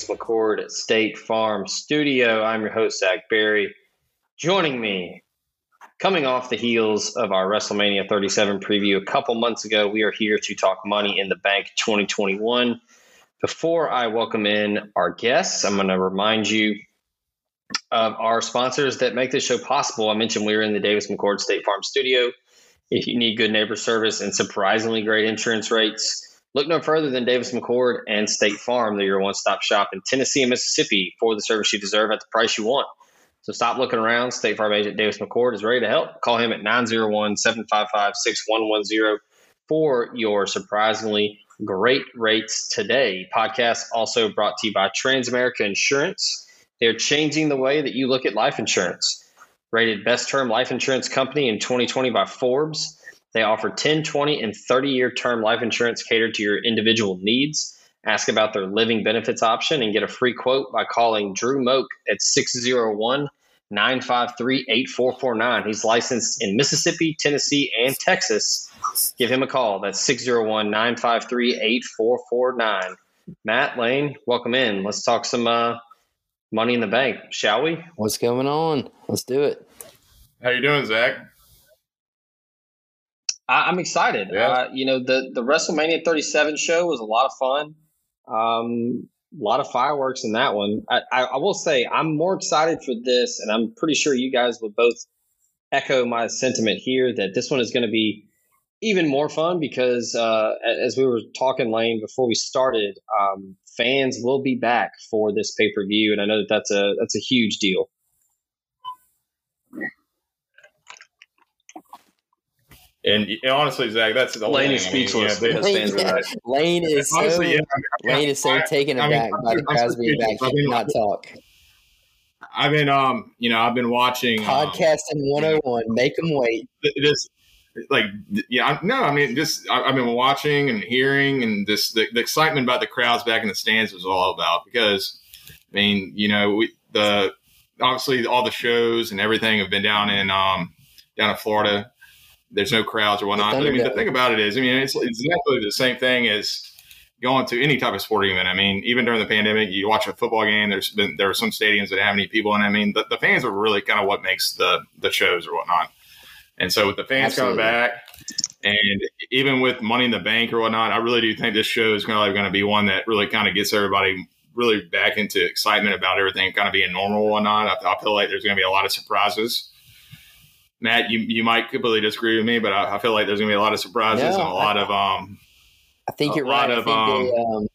Davis McCord State Farm studio. I'm your host, Zach Barry. Joining me, coming off the heels of our WrestleMania 37 preview a couple months ago, we are here to talk Money in the Bank 2021. Before I welcome in our guests, I'm going to remind you of our sponsors that make this show possible. I mentioned we are in the Davis McCord State Farm studio. If you need good neighbor service and surprisingly great insurance rates, look no further than Davis McCord and State Farm. They're your one stop shop in Tennessee and Mississippi for the service you deserve at the price you want. So stop looking around. State Farm agent Davis McCord is ready to help. Call him at 901 755 6110 for your surprisingly great rates today. Podcast also brought to you by Transamerica Insurance. They're changing the way that you look at life insurance. Rated best term life insurance company in 2020 by Forbes. They offer 10, 20, and 30 year term life insurance catered to your individual needs. Ask about their living benefits option and get a free quote by calling Drew Moak at 601 953 8449. He's licensed in Mississippi, Tennessee, and Texas. Give him a call. That's 601 953 8449. Matt Lane, welcome in. Let's talk some uh, money in the bank, shall we? What's going on? Let's do it. How you doing, Zach? I, I'm excited. Yeah. Uh, you know, the, the WrestleMania 37 show was a lot of fun. Um, a lot of fireworks in that one. I, I, I will say I'm more excited for this, and I'm pretty sure you guys would both echo my sentiment here that this one is going to be even more fun because, uh, as we were talking, Lane, before we started, um, fans will be back for this pay per view, and I know that that's a that's a huge deal. And, and honestly, Zach, that's the Lane is speechless yeah, because they- fans are right. Lane is so honestly, yeah, I mean, Lane is so I- taken I aback I'm- by the I'm being back. I He mean, cannot talk. I've been, um, you know, I've been watching um, Podcasting 101. Make them wait. this, like, yeah, I- no, I mean, just I, I've been watching and hearing, and this the, the excitement about the crowds back in the stands was all about because, I mean, you know, we the obviously all the shows and everything have been down in um down in Florida. There's no crowds or whatnot. But, I mean, the thing about it is, I mean, it's, it's exactly the same thing as going to any type of sporting event. I mean, even during the pandemic, you watch a football game. There's been there are some stadiums that have any people, and I mean, the, the fans are really kind of what makes the the shows or whatnot. And so with the fans Absolutely. coming back, and even with Money in the Bank or whatnot, I really do think this show is kind of going to be one that really kind of gets everybody really back into excitement about everything kind of being normal and not. I, I feel like there's going to be a lot of surprises. Matt, you, you might completely disagree with me, but I, I feel like there's going to be a lot of surprises No, and a lot of um, I think you're right. I think, they, um,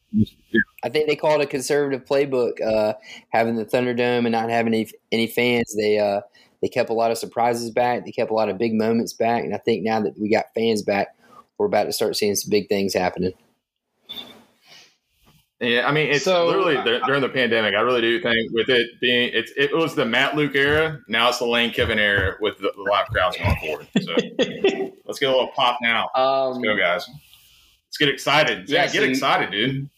I think they call it a conservative playbook. Uh, having the Thunderdome and not having any any fans, they uh, they kept a lot of surprises back. They kept a lot of big moments back, and I think now that we got fans back, we're about to start seeing some big things happening. Yeah, I mean, it's So- literally dur- during the pandemic. I really do think with it being it, it was the Matt Luke era. Now it's the Lane Kiffin era with the, the live crowds going forward. So let's get a little pop now. Um, Let's go, guys. Let's get excited. Yeah, Yeah, get so- excited, dude.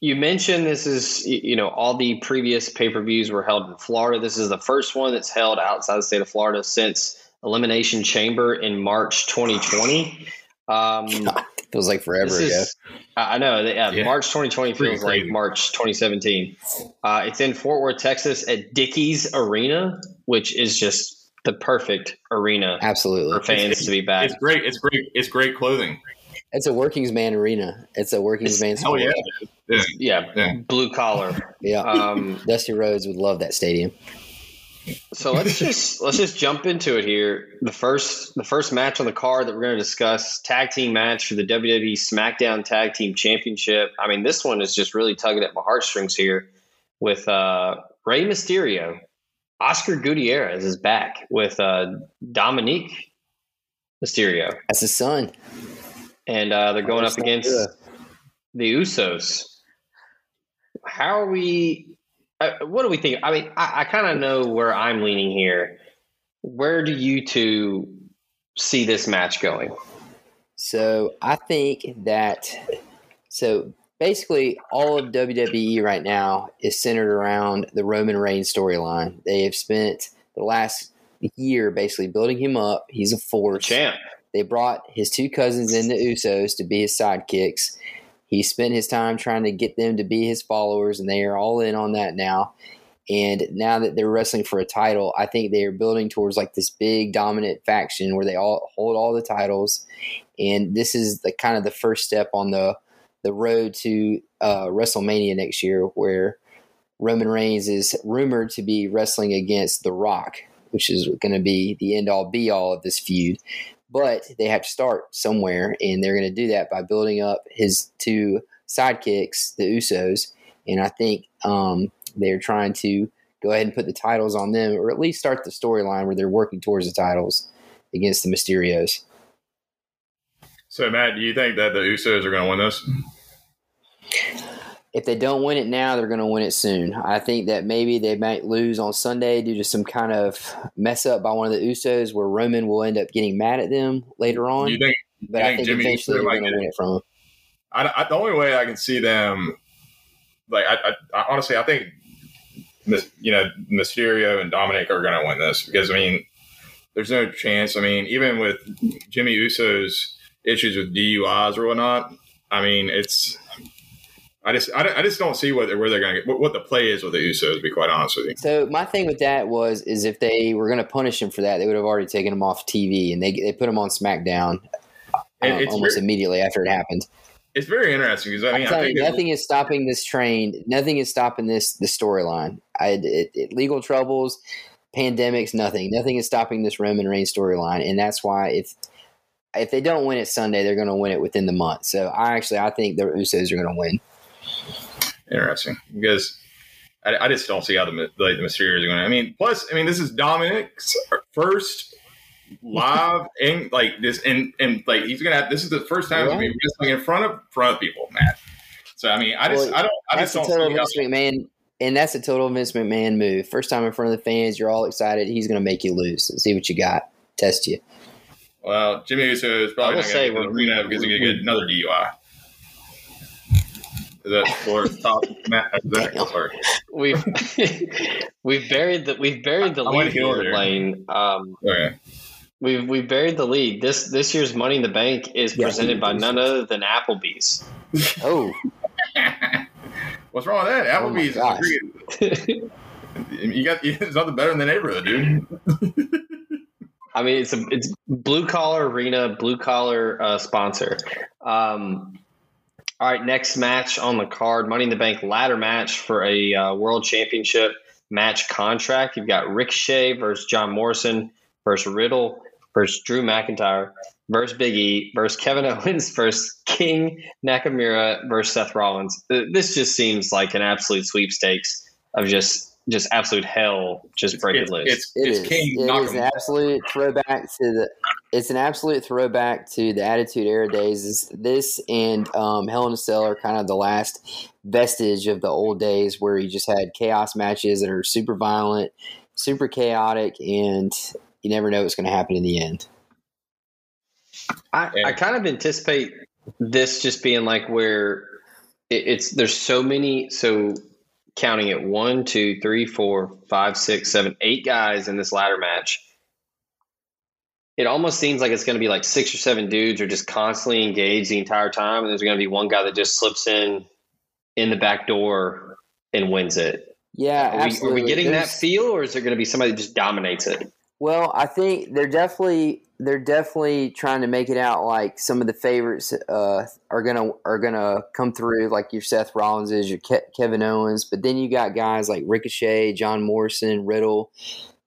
You mentioned this is, you know, all the previous pay per views were held in Florida. This is the first one that's held outside the state of Florida since Elimination Chamber in March 2020. Um, Feels like forever this ago. is, I I know. Yeah, Yeah. March 2020 feels like. March 2017. Uh, it's in Fort Worth, Texas at Dickies Arena, which is just the perfect arena Absolutely, for fans to be back. It's great. It's great. It's great clothing. it's a working man arena. It's a workings man. Hell sport. yeah. yeah. Yeah, Yeah. blue collar. yeah. Um, Dusty Rhodes would love that stadium. So let's just let's just jump into it here. The first the first match on the card that we're going to discuss tag team match for the WWE SmackDown Tag Team Championship. I mean, this one is just really tugging at my heartstrings here with uh, Rey Mysterio. Oscar Gutierrez is back with uh, Dominique Mysterio, as his son. and uh, they're going up against good. the Usos. How are we? Uh, what do we think? I mean, I, I kind of know where I'm leaning here. Where do you two see this match going? So I think that so basically all of WWE right now is centered around the Roman Reigns storyline. They have spent the last year basically building him up. He's a force. Champ. They brought his two cousins in the Usos to be his sidekicks. He spent his time trying to get them to be his followers, and they are all in on that now. And now that they're wrestling for a title, I think they are building towards like this big dominant faction where they all hold all the titles. And this is the kind of the first step on the the road to uh, WrestleMania next year, where Roman Reigns is rumored to be wrestling against The Rock, which is going to be the end all be all of this feud. But they have to start somewhere, and they're going to do that by building up his two sidekicks, the Usos. And I think um, they're trying to go ahead and put the titles on them, or at least start the storyline where they're working towards the titles against the Mysterios. So, Matt, do you think that the Usos are going to win this? If they don't win it now, they're going to win it soon. I think that maybe they might lose on Sunday due to some kind of mess up by one of the Usos, where Roman will end up getting mad at them later on. You think? but you I think Jimmy eventually they're might going to win it? from them. I, I, the only way I can see them, like, I, I, I honestly, I think, you know, Mysterio and Dominik are going to win this because I mean, there's no chance. I mean, even with Jimmy Uso's issues with DUIs or whatnot, I mean, it's. I just, I, don't- I just don't see what where they're going to get, what, what the play is with the Usos. To be quite honest with you, So my thing with that was, is if they were going to punish him for that, they would have already taken him off TV, and they they put him on SmackDown um, almost very- immediately after it happened. it's very interesting because I I'm mean, I you, nothing is stopping this train. Nothing is stopping this the storyline. I it, it, legal troubles, pandemics, nothing. Nothing is stopping this Roman Reigns storyline, and that's why if if they don't win it Sunday, they're going to win it within the month. So I actually I think the Usos are going to win. Interesting because I, I just don't see how the like the Mysterios are going. to I mean, plus, I mean, this is Dominik's first live and like this, and and like he's gonna. Have, this is the first time he's Right. be wrestling in front of front of people, Matt. So I mean, I just, Well, I don't, I just a don't total see how. Vince McMahon, and that's a total Vince McMahon move. First time in front of the fans, you're all excited. He's going to make you lose. See what you got. Test you. Well, Jimmy Uso is probably will not say going to we're- arena because he's going to get another DUI. Is that for top Matt? Is that, Damn. sorry. We've we've buried the we've buried the I lead hear here, there. Lane. Um, Okay. we've we've buried the lead. This this year's Money in the Bank is Yeah. presented by none other than Applebee's. Oh, What's wrong with that? Oh Applebee's gosh. is. You got it's nothing better in the neighborhood, dude. I mean, it's a it's blue collar arena, blue collar uh, sponsor. Um, all right, next match on the card: Money in the Bank ladder match for a uh, World Championship match contract. You've got Ricochet versus John Morrison versus Riddle versus Drew McIntyre versus Big E versus Kevin Owens versus King Nakamura versus Seth Rollins. This just seems like an absolute sweepstakes of just just absolute hell, just breaking It's, loose. it's, It it's is. King It is an absolute throwback to the. It's an absolute throwback to the Attitude Era days. Is this and um, Hell in a Cell are kind of the last vestige of the old days where you just had chaos matches that are super violent, super chaotic, and you never know what's going to happen in the end. I, Yeah. I kind of anticipate this just being like where it, it's there's so many so counting it one two three four five six seven eight guys in this ladder match. It almost seems like it's going to be like six or seven dudes are just constantly engaged the entire time and there's going to be one guy that just slips in in the back door and wins it. Yeah, are we, are we getting that feel or is there going to be somebody that just dominates it Well, I think they're definitely they're definitely trying to make it out like some of the favorites uh, are gonna are gonna come through, like your Seth Rollinses, your Ke- Kevin Owens, but then you got guys like Ricochet, John Morrison, Riddle,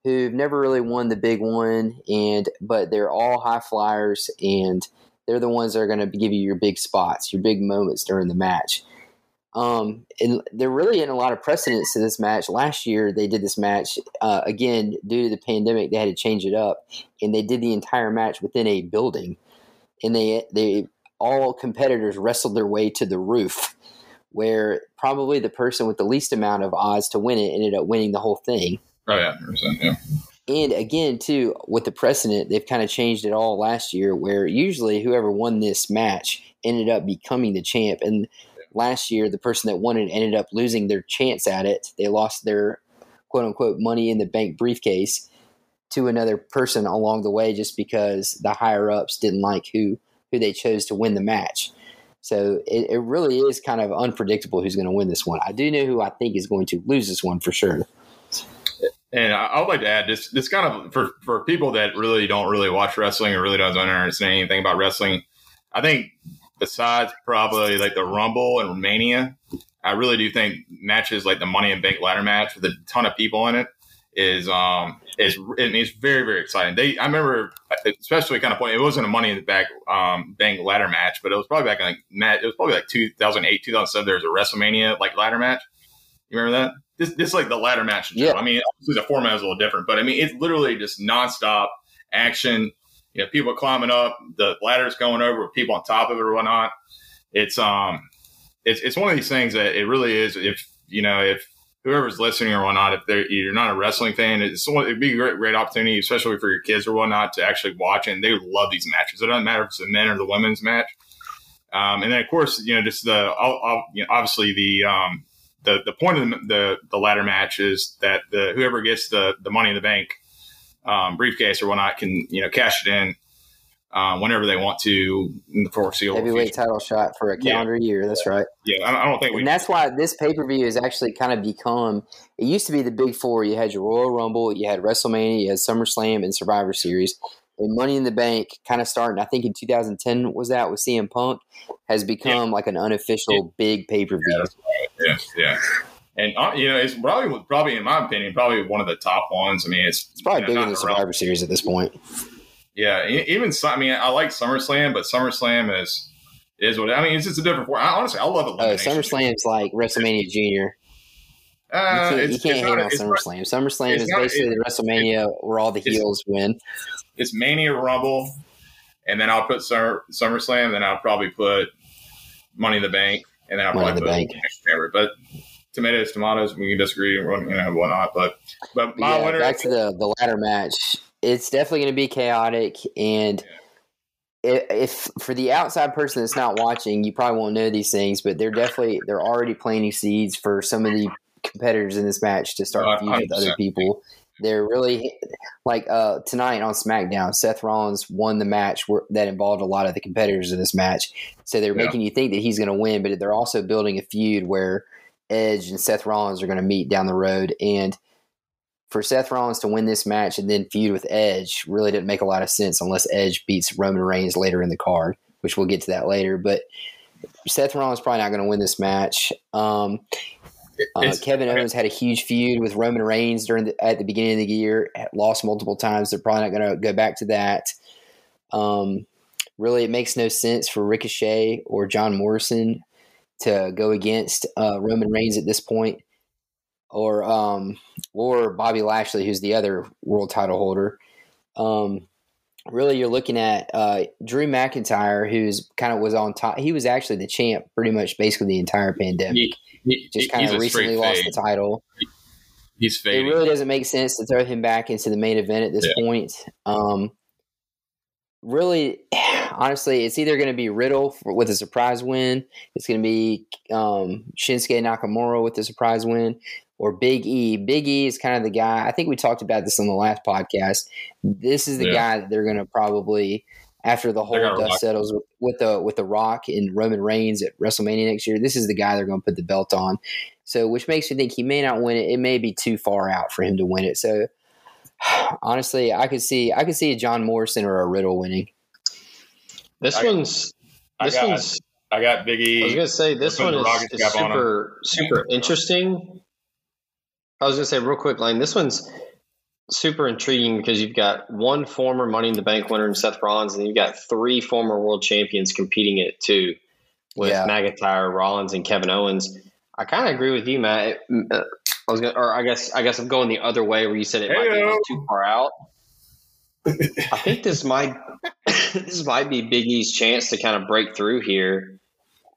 who've never really won the big one, and but they're all high flyers, and they're the ones that are going to give you your big spots, your big moments during the match. Um, and there really isn't a lot of precedence to this match. Last year they did this match uh, again due to the pandemic. They had to change it up, and they did the entire match within a building, and they they all competitors wrestled their way to the roof, where probably the person with the least amount of odds to win it ended up winning the whole thing. Oh yeah, 100%, yeah. And again, too, with the precedent, they've kind of changed it all last year, where usually whoever won this match ended up becoming the champ. And last year, the person that won it ended up losing their chance at it. They lost their quote unquote money in the bank briefcase. to another person along the way just because the higher ups didn't like who who they chose to win the match. So it, it really is kind of unpredictable who's going to win this one. I do know who I think is going to lose this one for sure. And I, would like to add this this kind of for for people that really don't really watch wrestling or really doesn't understand anything about wrestling. I think besides probably like the Rumble and Romania, I really do think matches like the Money in Bank ladder match with a ton of people in it is um is it's very very exciting. They I remember especially kind of point it wasn't a Money in the Bank um Bank ladder match, but it was probably back in like Matt it was probably like 2008 2007. There was a WrestleMania like ladder match. You remember that? This this like the ladder match. Yeah. I mean, obviously the format is a little different, but I mean it's literally just nonstop action. You know, people climbing up, the ladders going over with people on top of it or whatnot. It's um it's it's one of these things that it really is. If you know, if whoever's listening or whatnot, if they're you're not a wrestling fan, it's it'd be a great great opportunity, especially for your kids or whatnot, to actually watch it. And they love these matches. It doesn't matter if it's the men or the women's match. Um, and then of course, you know, just the you know, obviously the um, the the point of the, the, the ladder match is that the whoever gets the the money in the bank um, briefcase or whatnot can you know cash it in uh, whenever they want to in the foreseeable heavyweight future. title shot for a calendar yeah. year. That's right. Yeah, I don't think, and that's why this pay per view has actually kind of become. It used to be the big four. You had your Royal Rumble, you had WrestleMania, you had SummerSlam, and Survivor Series. And Money in the Bank, kind of starting, I think in 2010 was that with CM Punk, has become yeah. like an unofficial yeah. big pay per view. Yeah, yeah. And uh, you know, it's probably, probably in my opinion, probably one of the top ones. I mean, it's, it's probably you know, bigger than the Survivor Series at this point. Yeah, even I mean, I like SummerSlam, but SummerSlam is is what I mean. It's just a different form. I, honestly, I love it. Oh, SummerSlam's like WrestleMania Junior. Uh, you can't, you can't hate on SummerSlam. SummerSlam is not, basically the WrestleMania where all the heels win. It's Mania Rumble, and then I'll put Summer, SummerSlam, then I'll probably put Money in the Bank, and then I'll Money probably put Bank. But tomatoes, tomatoes, we can disagree, you know, whatnot. But but my yeah, winner. Back to the the ladder match it's definitely going to be chaotic and if for the outside person that's not watching you probably won't know these things but they're definitely they're already planting seeds for some of the competitors in this match to start uh, with other people they're really like uh, tonight on SmackDown. Seth Rollins won the match where, that involved a lot of the competitors in this match, so they're yeah. making you think that he's going to win. But they're also building a feud where Edge and Seth Rollins are going to meet down the road, and for Seth Rollins to win this match and then feud with Edge really didn't make a lot of sense unless Edge beats Roman Reigns later in the card, which we'll get to that later. But Seth Rollins probably not going to win this match. Um, uh, Kevin Owens had a huge feud with Roman Reigns during the, at the beginning of the year, lost multiple times. They're probably not going to go back to that. Um, really, it makes no sense for Ricochet or John Morrison to go against uh, Roman Reigns at this point or um, or Bobby Lashley, who's the other world title holder. Um, really, you're looking at uh, Drew McIntyre, who's kind of was on top. He was actually the champ pretty much basically the entire pandemic. He, he, Just kind of recently lost the title. He's fading. It really doesn't make sense to throw him back into the main event at this yeah. point. Um, really, honestly, it's either going to be Riddle for, with a surprise win. It's going to be um, Shinsuke Nakamura with a surprise win or Big E. Big E is kind of the guy. I think we talked about this on the last podcast. This is the yeah. guy that they're going to probably after the whole dust rock. settles with, with, the with the Rock and Roman Reigns at WrestleMania next year. This is the guy they're going to put the belt on. So, which makes me think he may not win it. It may be too far out for him to win it. So, honestly, I could see I could see a John Morrison or a Riddle winning. This I, one's this I got, one's. I got Biggie. I was going to say this one is, is super super interesting I was going to say real quick, Lane. This one's super intriguing because you've got one former Money in the Bank winner in Seth Rollins, and you've got three former world champions competing it too, with yeah. McIntyre, Rollins, and Kevin Owens. I kind of agree with you, Matt. Uh, I was, gonna, or I guess, I guess I'm going the other way where you said it might be too far out. I think this might, this might be Big E's chance to kind of break through here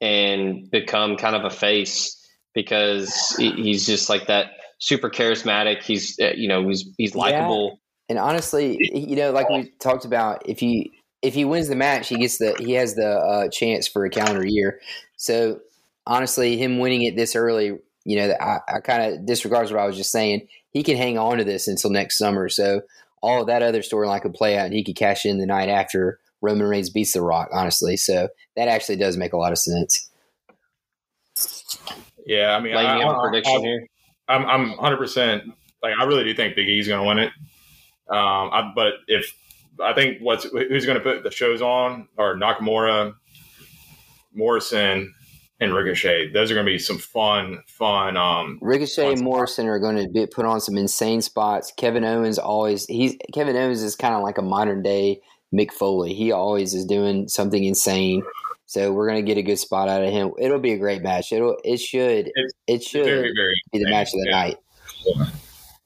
and become kind of a face because he's just like that super charismatic. He's uh, you know he's he's likable. Yeah. And honestly, you know, like we talked about, if he if he wins the match, he gets the he has the uh, chance for a calendar year. So honestly, him winning it this early, you know, I, I kind of disregards what I was just saying. He can hang on to this until next summer. So all of that other storyline could play out, and he could cash in the night after Roman Reigns beats The Rock. Honestly, so that actually does make a lot of sense. Yeah, I mean, Lane, I, you have a I- prediction I- here? I'm I'm 100 percent like I really do think Big E's going to win it. Um, I, but if I think what's who's going to put the shows on are Nakamura, Morrison, and Ricochet. Those are going to be some fun, fun. Um, Ricochet Fun and spot. Morrison are going to be put on some insane spots. Kevin Owens always he's Kevin Owens is kind of like a modern day Mick Foley. He always is doing something insane. So we're going to get a good spot out of him. It'll be a great match. It'll it should It's- it should very, very be the match of the yeah. night.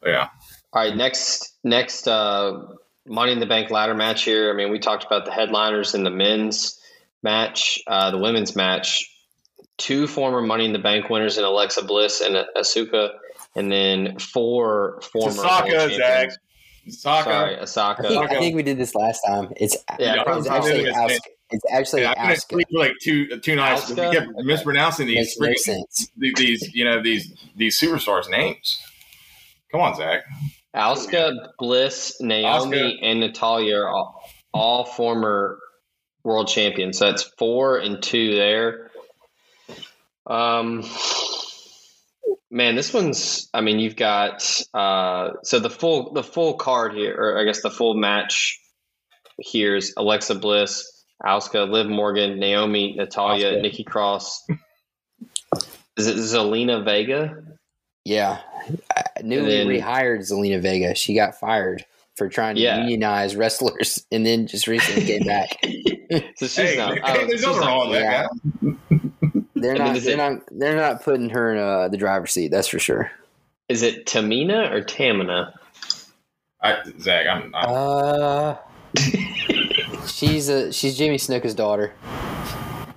Yeah, All right, next next uh, Money in the Bank ladder match here. I mean, we talked about the headliners in the men's match, uh, the women's match. Two former Money in the Bank winners in Alexa Bliss and Asuka, and then four former Sasaka, world Zach. champions. Saka. Sorry, I think, Asaka. I think we did this last time. It's Yeah, it's probably actually Asuka. It's actually Yeah, I couldn't Asuka. sleep for like two two nights. Asuka? We kept Okay. mispronouncing these Makes no freaking sense. these you know these these superstars names. Come on, Zach. Asuka, Bliss, Naomi, Asuka. and Natalya are all, all former world champions. So that's four and two there. Um, man, this one's. I mean, you've got uh, so the full the full card here, or I guess the full match here is Alexa Bliss, Asuka, Liv Morgan, Naomi, Natalya, Asuka. Nikki Cross. Is it Zelina Vega? Yeah, Uh, newly And then- rehired Zelina Vega. She got fired for trying to Yeah. unionize wrestlers, and then just recently came back. So she's Hey, not. hey, there's she's nothing not- wrong with that guy. They're And then not. They're it- not. They're not putting her in uh, the driver's seat. That's for sure. Is it Tamina or Tamina? I, Zach, I'm, I'm Uh, she's a she's Jimmy Snuka's daughter.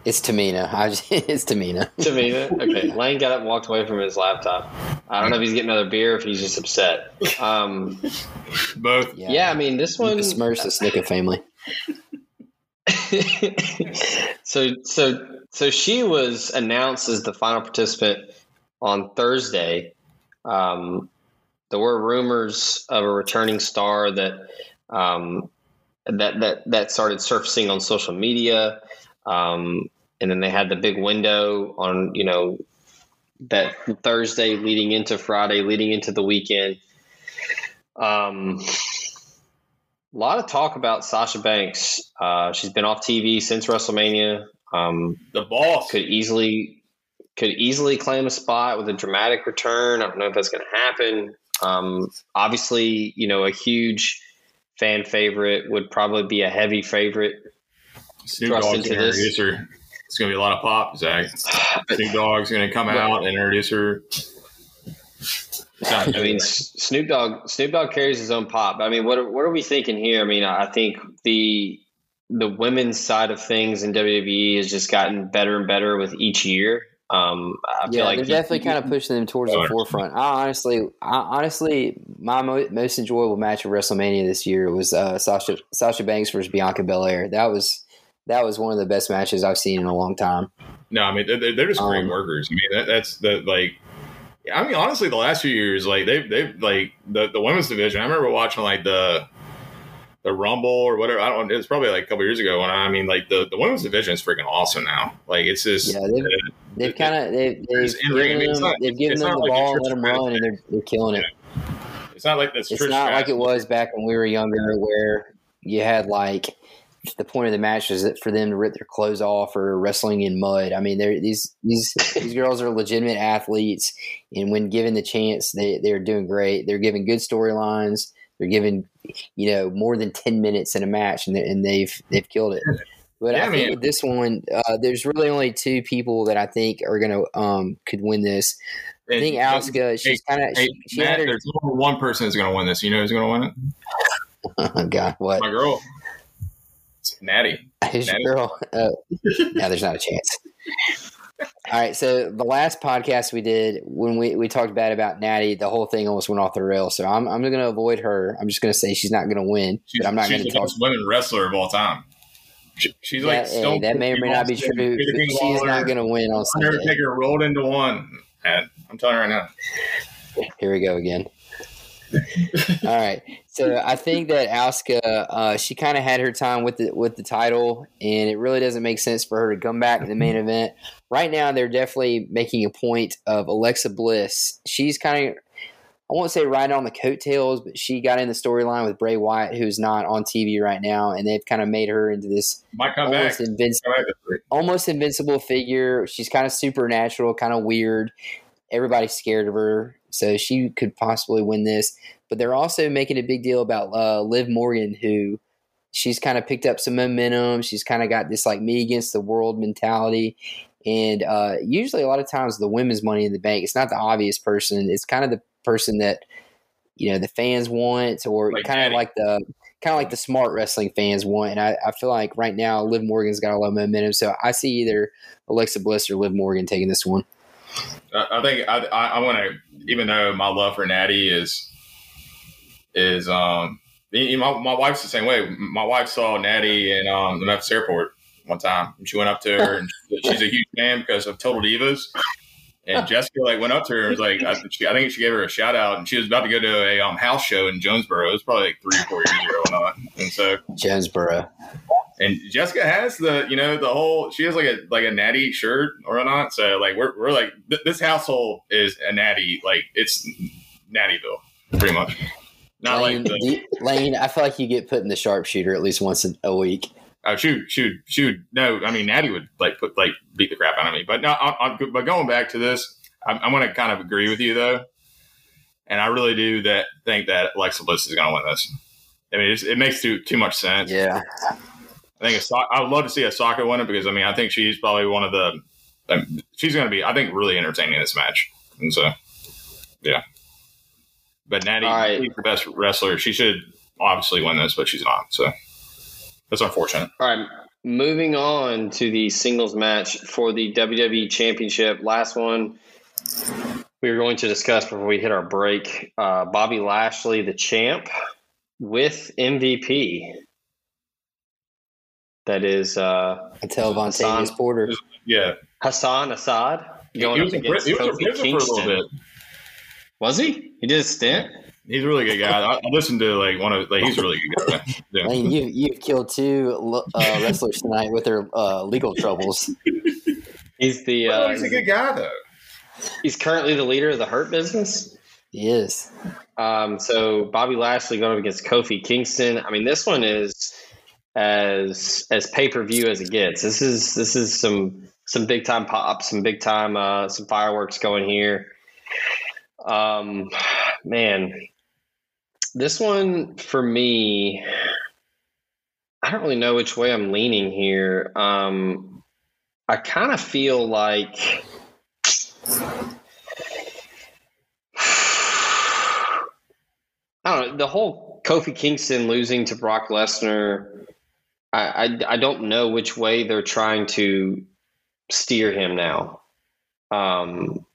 It's Tamina. I just, it's Tamina. Tamina. Okay. Lane got up and walked away from his laptop. I don't know if he's getting another beer or if he's just upset. Um, both. yeah. I mean, this one. besmirch the Snuka family. so so so she was announced as the final participant on Thursday. Um, there were rumors of a returning star that um, that that that started surfacing on social media, um, and then they had the big window on you know that Thursday leading into Friday, leading into the weekend. Um, a lot of talk about Sasha Banks. Uh, she's been off TV since WrestleMania. Um, The boss. could easily could easily claim a spot with a dramatic return. I don't know if that's going to happen. Um, obviously, you know, a huge fan favorite would probably be a heavy favorite. Snoop Dogg's going to introduce her. It's going to be a lot of pop, Zach. Snoop Dogg's going to come out and introduce her. I mean, Snoop Dogg Snoop Dogg carries his own pop. I mean, what are, what are we thinking here? I mean, I think the the women's side of things in WWE has just gotten better and better with each year. Um, I feel Yeah, like they're you- definitely kind of pushing them towards the Oh, forefront. I honestly, I honestly, my mo- most enjoyable match of WrestleMania this year was uh, Sasha Sasha Banks versus Bianca Belair. That was that was one of the best matches I've seen in a long time. No, I mean they're, they're just great Um, workers. I mean that, that's the like. I mean, honestly, the last few years, like they've they've like the the women's division. I remember watching like the the Rumble or whatever. I don't. It was probably like a couple years ago when I, I mean like the the women's division is freaking awesome now. Like it's just Yeah, they've, they've kind of they've, they've There's in-ring. I given them, not- they've given them the like ball and let them run, and they're, they're killing it. it's not like this. It's Trish not like it was back when we were younger, where you had like the point of the match is that for them to rip their clothes off or wrestling in mud. I mean, they're these these these girls are legitimate athletes, and when given the chance, they they're doing great. They're giving good storylines. They're giving you know more than ten minutes in a match, and, and they've they've killed it. But Yeah, I think with this one, uh, there's really only two people that I think are gonna um could win this. I think Asuka, she's kind of Hey, she, Matt, her. there's only one person going to win this. You know who's going to win it? Oh God, what? My girl, it's Natty. That your girl? Uh, no, there's not a chance. All right, so the last podcast we did when we, we talked bad about Natty, the whole thing almost went off the rails. So I'm I'm going to avoid her. I'm just going to say she's not going to win, She's, but I'm not going to the talk. best women wrestler of all time. She, she's That, like hey, that may or may not be true. But She's King not going to win on Sunday. Undertaker rolled into one. And I'm telling you right now. Here we go again. All right. So I think that Asuka, uh, she kind of had her time with the with the title, and it really doesn't make sense for her to come back in the main event. Right now, they're definitely making a point of Alexa Bliss. She's kind of, I won't say riding on the coattails, but she got in the storyline with Bray Wyatt, who's not on TV right now, and they've kind of made her into this Might come back. almost, invinci- Come back this almost invincible figure. She's kind of supernatural, kind of weird. Everybody's scared of her, so she could possibly win this. But they're also making a big deal about uh, Liv Morgan, who she's kind of picked up some momentum. She's kind of got this like me against the world mentality. And uh, usually, a lot of times, the women's money in the bank, it's not the obvious person. It's kind of the person that you know the fans want, or Like kind of like the kind of like the smart wrestling fans want. And I, I feel like right now, Liv Morgan's got a lot of momentum. So I see either Alexa Bliss or Liv Morgan taking this one. I think I I, I want to, even though my love for Natty is is um my, my wife's the same way. My wife saw Natty in um, the Memphis airport one time. And she went up to her, and she's a huge fan because of Total Divas. And Jessica like went up to her and was like, I, she, I think she gave her a shout out, and she was about to go to a um, house show in Jonesboro. It was probably like three or four years ago, or not. And so Jonesboro. and Jessica has the, you know, the whole. She has like a like a natty shirt or not. So like we're we're like th- this household is a natty. Like it's Nattyville, pretty much. Not Lane, like the, you- Lane, I feel like you get put in the sharpshooter at least once a, a week. Oh shoot shoot shoot. No, I mean Natty would like put like beat the crap out of me. But no, I, I, but going back to this, I'm going to kind of agree with you though, and I really do that think that Alexa Bliss is going to win this. I mean, it's, it makes too too much sense. Yeah. I think a, so- I would love to see Osaka win it because I mean I think she's probably one of the um, she's going to be I think really entertaining in this match, and so yeah. But Natty, right. she's the best wrestler. She should obviously win this, but she's not. So that's unfortunate. All right, moving on to the singles match for the WWE Championship. Last one we were going to discuss before we hit our break. Uh, Bobby Lashley, the champ, with MVP. That is uh, Until Von Hassan. Porter. Yeah, Hassan Assad going he up was, in, against he was in Kofi prison for a Kingston. little bit. Was he? He did a stint. He's a really good guy. I, I listened to like one of like he's a really good guy. Yeah. Lane, you, you've killed two uh, wrestlers tonight with their uh, legal troubles. He's the Well, uh, he's a good guy though. he's currently the leader of the Hurt Business. He is. Um, so Bobby Lashley going up against Kofi Kingston. I mean, this one is as as pay per view as it gets. This is this is some some big time pop, some big time uh, some fireworks going here. Um, man, this one for me, I don't really know which way I'm leaning here. Um, I kind of feel like. I don't know. The whole Kofi Kingston losing to Brock Lesnar, I, I, I don't know which way they're trying to steer him now. Um,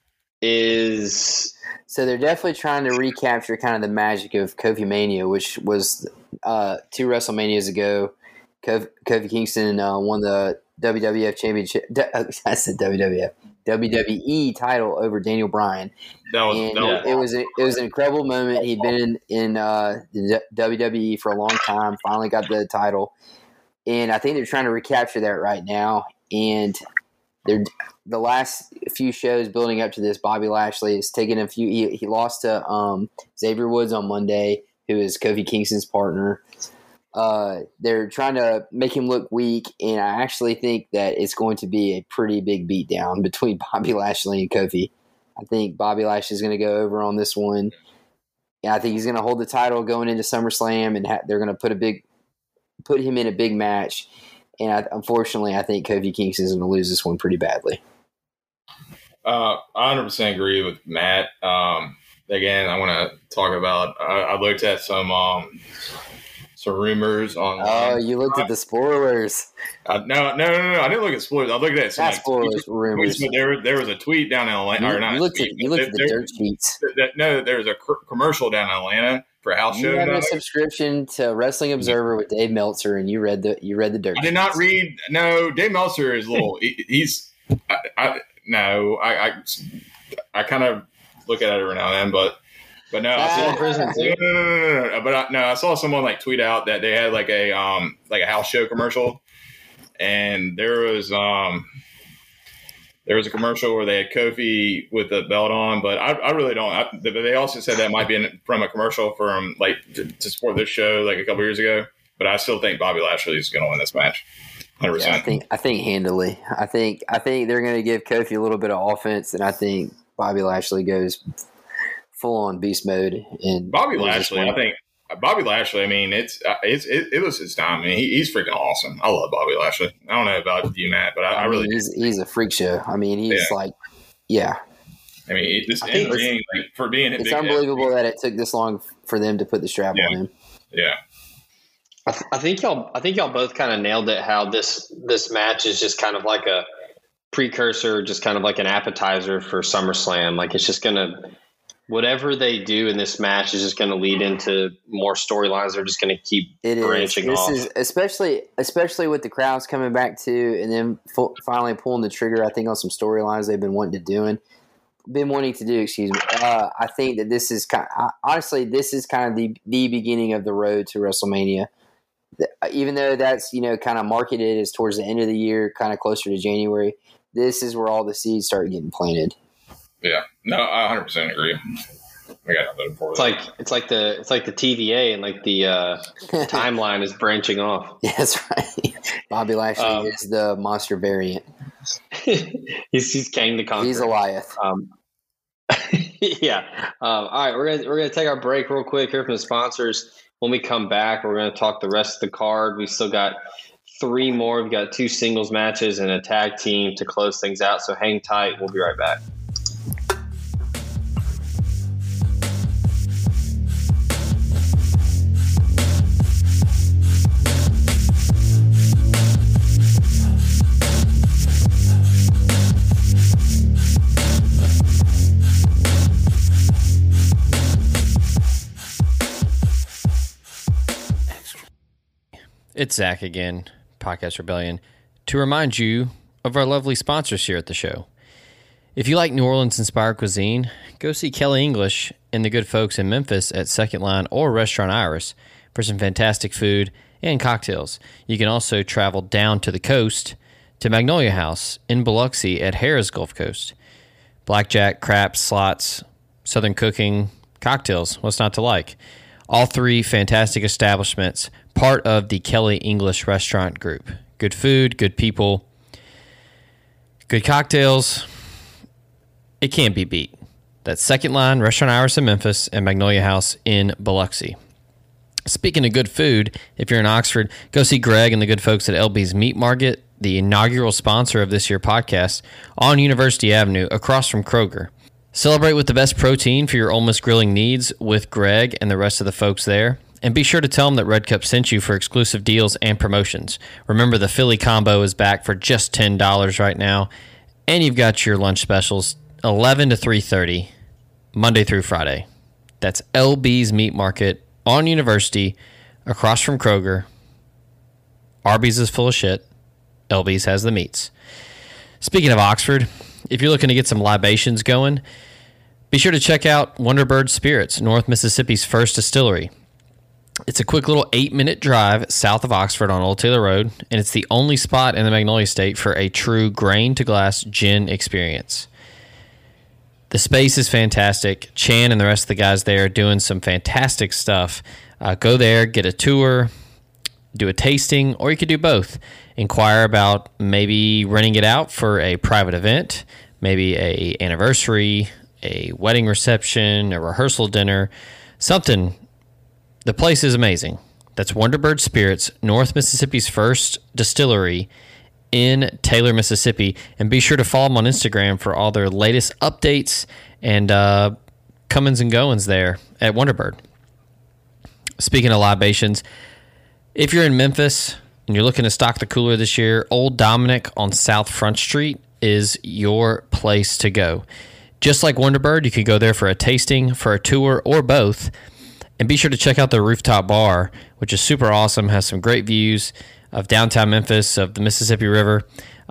is So they're definitely trying to recapture kind of the magic of Kofi Mania, which was uh, two WrestleManias ago. Kofi, Kofi Kingston uh, won the WWF Championship. D- I said WWF. WWE title over Daniel Bryan, That was and that was it was a, it was an incredible moment. He'd been in in uh, WWE for a long time. Finally got the title, and I think they're trying to recapture that right now. And they're the last few shows building up to this. Bobby Lashley has taken a few. He, he lost to um, Xavier Woods on Monday, who is Kofi Kingston's partner. Uh, they're trying to make him look weak, and I actually think that it's going to be a pretty big beatdown between Bobby Lashley and Kofi. I think Bobby Lashley is going to go over on this one. I think he's going to hold the title going into SummerSlam, and ha- they're going to put a big, put him in a big match. And I, unfortunately, I think Kofi Kingston is going to lose this one pretty badly. Uh, I 100% agree with Matt. Um, again, I want to talk about. I, I looked at some um, some rumors on. Oh, you looked at the spoilers. Uh, no, no, no, no. I didn't look at spoilers. I looked at some Not like, spoilers, rumors. tweets, but there, there was a tweet down in Atlanta, You, or not? you looked at you looked at the there- dirt sheets. no, there was a cr- commercial down in Atlanta for house You show. have down a subscription to Wrestling Observer with Dave Meltzer, and you read the you read the dirt. I did not read. No, Dave Meltzer is a little. he- he's. I, I no. I. I, I kind of look at it every now and then, but But no, I saw prison no, no, no, no, no, no. But I, no, I saw someone like tweet out that they had like a um like a house show commercial, and there was um there was a commercial where they had Kofi with the belt on, but I, I really don't. I, but they also said that might be in, from a commercial from like to, to support this show like a couple years ago. But I still think Bobby Lashley is going to win this match, hundred Yeah, I think I think handily. I think I think they're going to give Kofi a little bit of offense, and I think Bobby Lashley goes full on beast mode. And Bobby Lashley. I think Bobby Lashley. I mean, it's uh, it's it, it was his time. I mean, he, he's freaking awesome. I love Bobby Lashley. I don't know about you, Matt, but I, I I really mean, he's he's a freak show. I mean, he's Yeah. like, yeah, I mean, this I think in ring, like for being it's big unbelievable that it took this long for them to put the strap Yeah. on him. Yeah, I, th- I think y'all. I think y'all both kind of nailed it. How this this match is just kind of like a precursor, just kind of like an appetizer for SummerSlam. Like it's just gonna whatever they do in this match is just gonna lead into more storylines. They're just gonna keep It is. branching This off. is especially especially with the crowds coming back to, and then finally pulling the trigger. I think on some storylines they've been wanting to do and been wanting to do. Excuse me. Uh, I think that this is kind. honestly, this is kind of the the beginning of the road to WrestleMania. Even though that's you know kind of marketed as towards the end of the year, kind of closer to January. This is where all the seeds start getting planted. Yeah. No, I 100 percent agree. I got nothing for It's that. like it's like the it's like the TVA and like the uh, timeline is branching off. Yeah, that's right. Bobby Lashley Um, is the monster variant. he's he's Kang the Conqueror. He's Goliath. Um, yeah. Um, all right, we're gonna we're gonna take our break real quick here from the sponsors. When we come back, we're gonna talk the rest of the card. We still got three more. We've got two singles matches and a tag team to close things out. So hang tight. We'll be right back. It's Zach again, Podcast Rebellion, to remind you of our lovely sponsors here at the show. If you like New Orleans inspired cuisine, go see Kelly English and the good folks in Memphis at Second Line or Restaurant Iris for some fantastic food and cocktails. You can also travel down to the coast to Magnolia House in Biloxi at Harrah's Gulf Coast. Blackjack, craps, slots, southern cooking, cocktails. What's not to like? All three fantastic establishments, part of the Kelly English Restaurant Group. Good food, good people, good cocktails. It can't be beat. That's Second Line, Restaurant Iris in Memphis, and Magnolia House in Biloxi. Speaking of good food, if you're in Oxford, go see Greg and the good folks at LB's Meat Market, the inaugural sponsor of this year podcast, on University Avenue across from Kroger. Celebrate with the best protein for your Miss grilling needs with Greg and the rest of the folks there. And be sure to tell them that Red Cup sent you for exclusive deals and promotions. Remember, the Philly combo is back for just $10 right now. And you've got your lunch specials 11 to 3.30, Monday through Friday. That's LB's Meat Market on University, across from Kroger. Arby's is full of shit. LB's has the meats. Speaking of Oxford, if you're looking to get some libations going, be sure to check out Wonderbird Spirits, North Mississippi's first distillery. It's a quick little eight minute drive south of Oxford on Old Taylor Road, and it's the only spot in the Magnolia State for a true grain to glass gin experience. The space is fantastic. Chan and the rest of the guys there are doing some fantastic stuff. Uh, go there, get a tour, do a tasting, or you could do both. Inquire about maybe renting it out for a private event, maybe a anniversary, a wedding reception, a rehearsal dinner, something. The place is amazing. That's Wonderbird Spirits, North Mississippi's first distillery in Taylor, Mississippi. And be sure to follow them on Instagram for all their latest updates and uh, comings and goings there at Wonderbird. Speaking of libations, if you're in Memphis and you're looking to stock the cooler this year, Old Dominick on South Front Street is your place to go. Just like Wonderbird, you could go there for a tasting, for a tour, or both. And be sure to check out the rooftop bar, which is super awesome, has some great views of downtown Memphis, of the Mississippi River.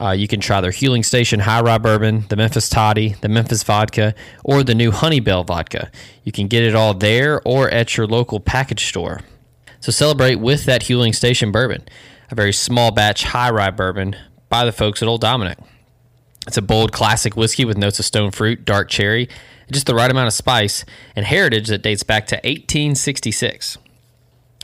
Uh, you can try their Huling Station High Rye Bourbon, the Memphis Toddy, the Memphis Vodka, or the new Honeybell Vodka. You can get it all there or at your local package store. So celebrate with that Huling Station bourbon, a very small batch high rye bourbon by the folks at Old Dominick. It's a bold classic whiskey with notes of stone fruit, dark cherry, just the right amount of spice, and heritage that dates back to 1866.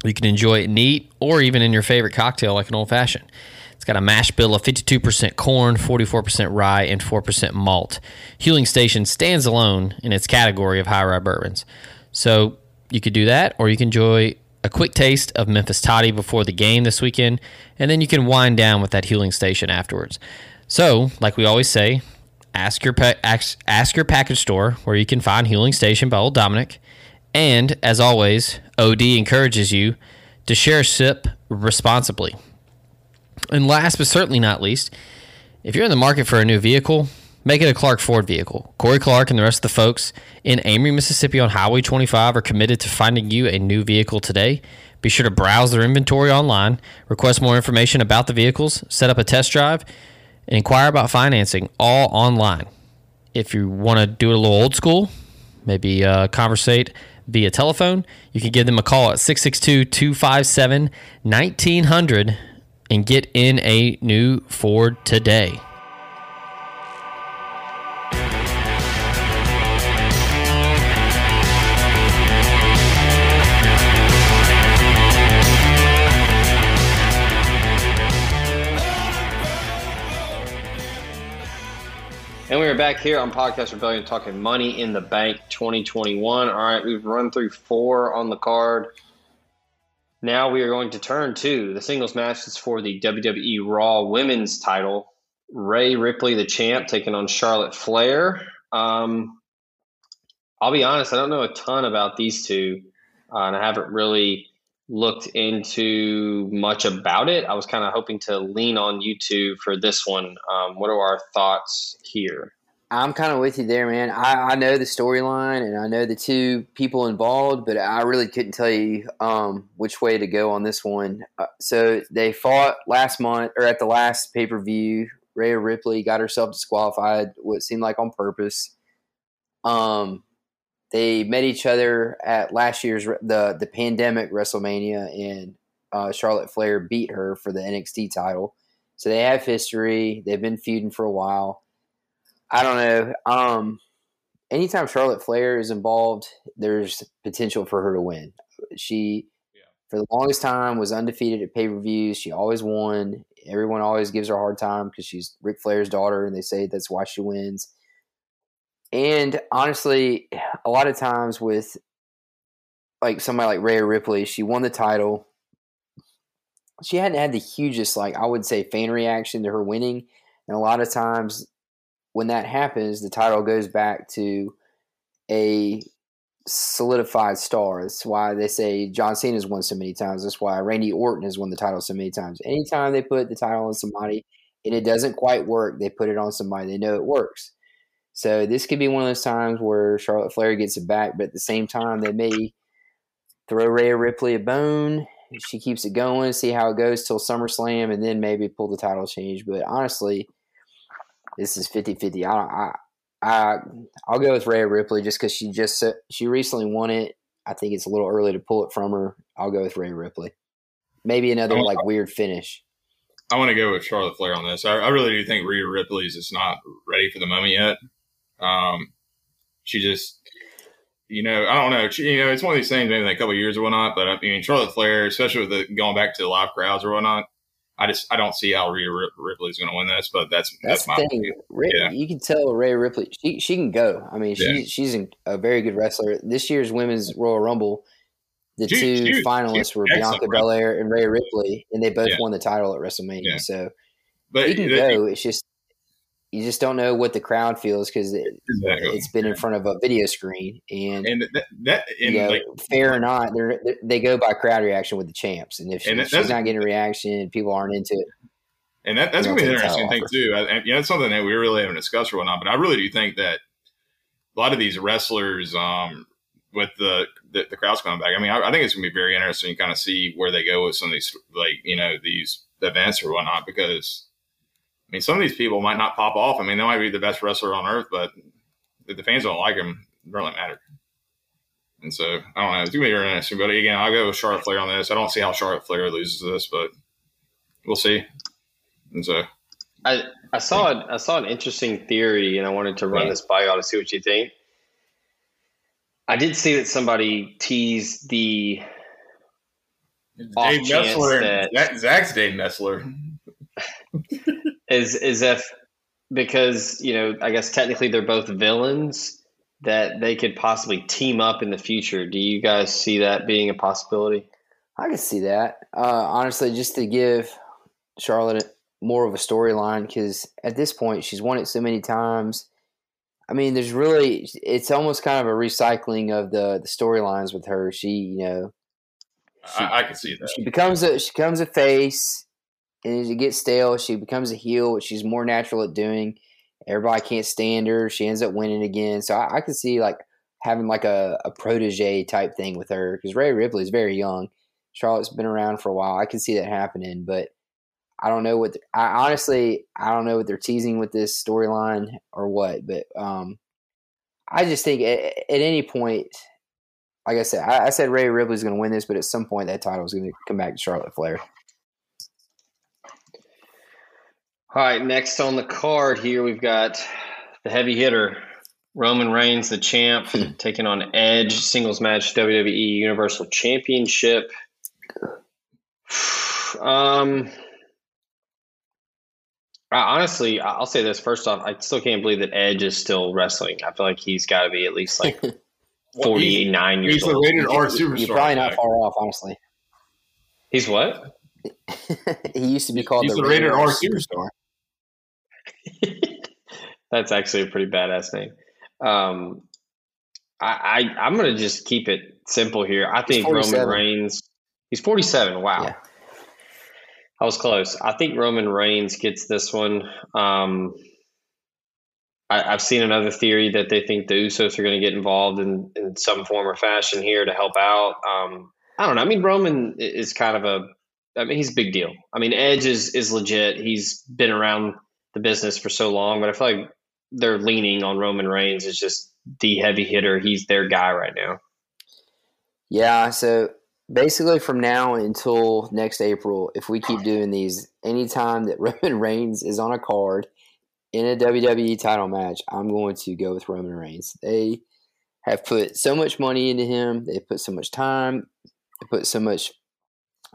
You can enjoy it neat or even in your favorite cocktail like an old fashioned. It's got a mash bill of 52% corn, 44% rye, and 4% malt. Huling Station stands alone in its category of high rye bourbons. So you could do that, or you can enjoy a quick taste of Memphis Toddy before the game this weekend, and then you can wind down with that Huling Station afterwards. So, like we always say, ask your pa- ask, ask your package store where you can find Huling Station by Old Dominick. And as always, OD encourages you to share sip responsibly. And last but certainly not least, if you're in the market for a new vehicle, make it a Clark Ford vehicle. Corey Clark and the rest of the folks in Amory, Mississippi on Highway 25 are committed to finding you a new vehicle today. Be sure to browse their inventory online, request more information about the vehicles, set up a test drive, and inquire about financing all online. If you want to do it a little old school, maybe uh, conversate via telephone, you can give them a call at 662 257 1900 and get in a new Ford today. And we are back here on Podcast Rebellion talking Money in the Bank 2021. All right, we've run through four on the card. Now we are going to turn to the singles matches for the WWE Raw Women's title. Rhea Ripley, the champ, taking on Charlotte Flair. Um, I'll be honest, I don't know a ton about these two, uh, and I haven't really looked into much about it. I was kind of hoping to lean on you two for this one. Um, what are our thoughts here? I'm kind of with you there, man. I, I know the storyline and I know the two people involved, but I really couldn't tell you um, which way to go on this one. Uh, so they fought last month or at the last pay per view. Rhea Ripley got herself disqualified, what seemed like on purpose. Um, they met each other at last year's the the pandemic WrestleMania, and uh, Charlotte Flair beat her for the NXT title. So they have history. They've been feuding for a while. I don't know. Um, anytime Charlotte Flair is involved, there's potential for her to win. She, yeah. for the longest time, was undefeated at pay per views. She always won. Everyone always gives her a hard time because she's Ric Flair's daughter, and they say that's why she wins. And honestly, a lot of times with like somebody like Rhea Ripley, she won the title. She hadn't had the hugest, like I would say, fan reaction to her winning. And a lot of times when that happens, the title goes back to a solidified star. That's why they say John Cena has won so many times. That's why Randy Orton has won the title so many times. Anytime they put the title on somebody and it doesn't quite work, they put it on somebody they know it works. So this could be one of those times where Charlotte Flair gets it back, but at the same time, they may throw Rhea Ripley a bone. She keeps it going, see how it goes till SummerSlam, and then maybe pull the title change. But honestly, this is 50-50. I, I, I I'll go with Rhea Ripley just because she just she recently won it. I think it's a little early to pull it from her. I'll go with Rhea Ripley. Maybe another like weird finish. I want to go with Charlotte Flair on this. I, I really do think Rhea Ripley's is not ready for the moment yet. Um, she just, you know, I don't know. She, you know, it's one of these things, maybe like a couple years or whatnot. But I mean, Charlotte Flair, especially with the going back to the live crowds or whatnot, I just I don't see how Rhea Ripley's going to win this. But that's that's, that's my thing. Yeah. You can tell Rhea Ripley she she can go. I mean, she yeah. she's a very good wrestler. This year's Women's Royal Rumble. The she, two she, finalists were Bianca Belair and Rhea Ripley, and they both yeah. won the title at WrestleMania. So but he can go. It's just you just don't know what the crowd feels because it, exactly. it's been in front of a video screen and, and that, that and you know, like, fair or not they're, they go by crowd reaction with the champs and if, she, and she's not getting a reaction people aren't into it. And that, that's going to be an interesting thing too. I, and, you know, that's something that we really haven't discussed or whatnot but i really do think that a lot of these wrestlers um, with the, the, the crowds coming back i mean I, I think it's going to be very interesting to kind of see where they go with some of these like you know these events or whatnot because mean, some of these people might not pop off. I mean, they might be the best wrestler on earth, but if the fans don't like him, it doesn't really matter. And so I don't know. It's gonna be very interesting. But again, I'll go with Charlotte Flair on this. I don't see how Charlotte Flair loses this, but we'll see. And so I I saw I saw an interesting theory, and I wanted to run this by y'all to see what you think. I did see that somebody teased the Dave chance Messler, that- Zach's Dave Messler. is is if because you know I guess technically they're both villains that they could possibly team up in the future. Do you guys see that being a possibility? I can see that. Uh, honestly, just to give Charlotte more of a storyline, because at this point she's won it so many times. I mean, there's really it's almost kind of a recycling of the the storylines with her. She, you know, I, I can see that. she becomes a she becomes a face, and as it gets stale, she becomes a heel, which she's more natural at doing. Everybody can't stand her. She ends up winning again. So I, I could see like having like a, a protege type thing with her because Rhea Ripley is very young. Charlotte's been around for a while. I can see that happening, but I don't know what. I honestly I don't know what they're teasing with this storyline or what. But um, I just think at, at any point, like I said, I, I said Rhea Ripley's going to win this, but at some point that title is going to come back to Charlotte Flair. All right, next on the card here we've got the heavy hitter Roman Reigns, the champ, taking on Edge singles match WWE Universal Championship. Um, I, honestly, I- I'll say this first off. I still can't believe that Edge is still wrestling. I feel like he's got to be at least like Well, he's- 49 years old. He's the rated R You're probably not far off, honestly. He's what? he used to be called He's the the rated R superstar. That's actually a pretty badass name. Um, I, I I'm gonna just keep it simple here. I think Roman Reigns. He's 47. Wow, Yeah. I was close. I think Roman Reigns gets this one. Um, I, I've seen another theory that they think the Usos are going to get involved in, in some form or fashion here to help out. Um, I don't know. I mean, Roman is kind of a. I mean, he's a big deal. I mean, Edge is is legit. He's been around the business for so long, but I feel like they're leaning on Roman Reigns as just the heavy hitter. He's their guy right now. Yeah, so basically from now until next April, if we keep doing these, anytime that Roman Reigns is on a card in a WWE title match, I'm going to go with Roman Reigns. They have put so much money into him, They've put so much time, they put so much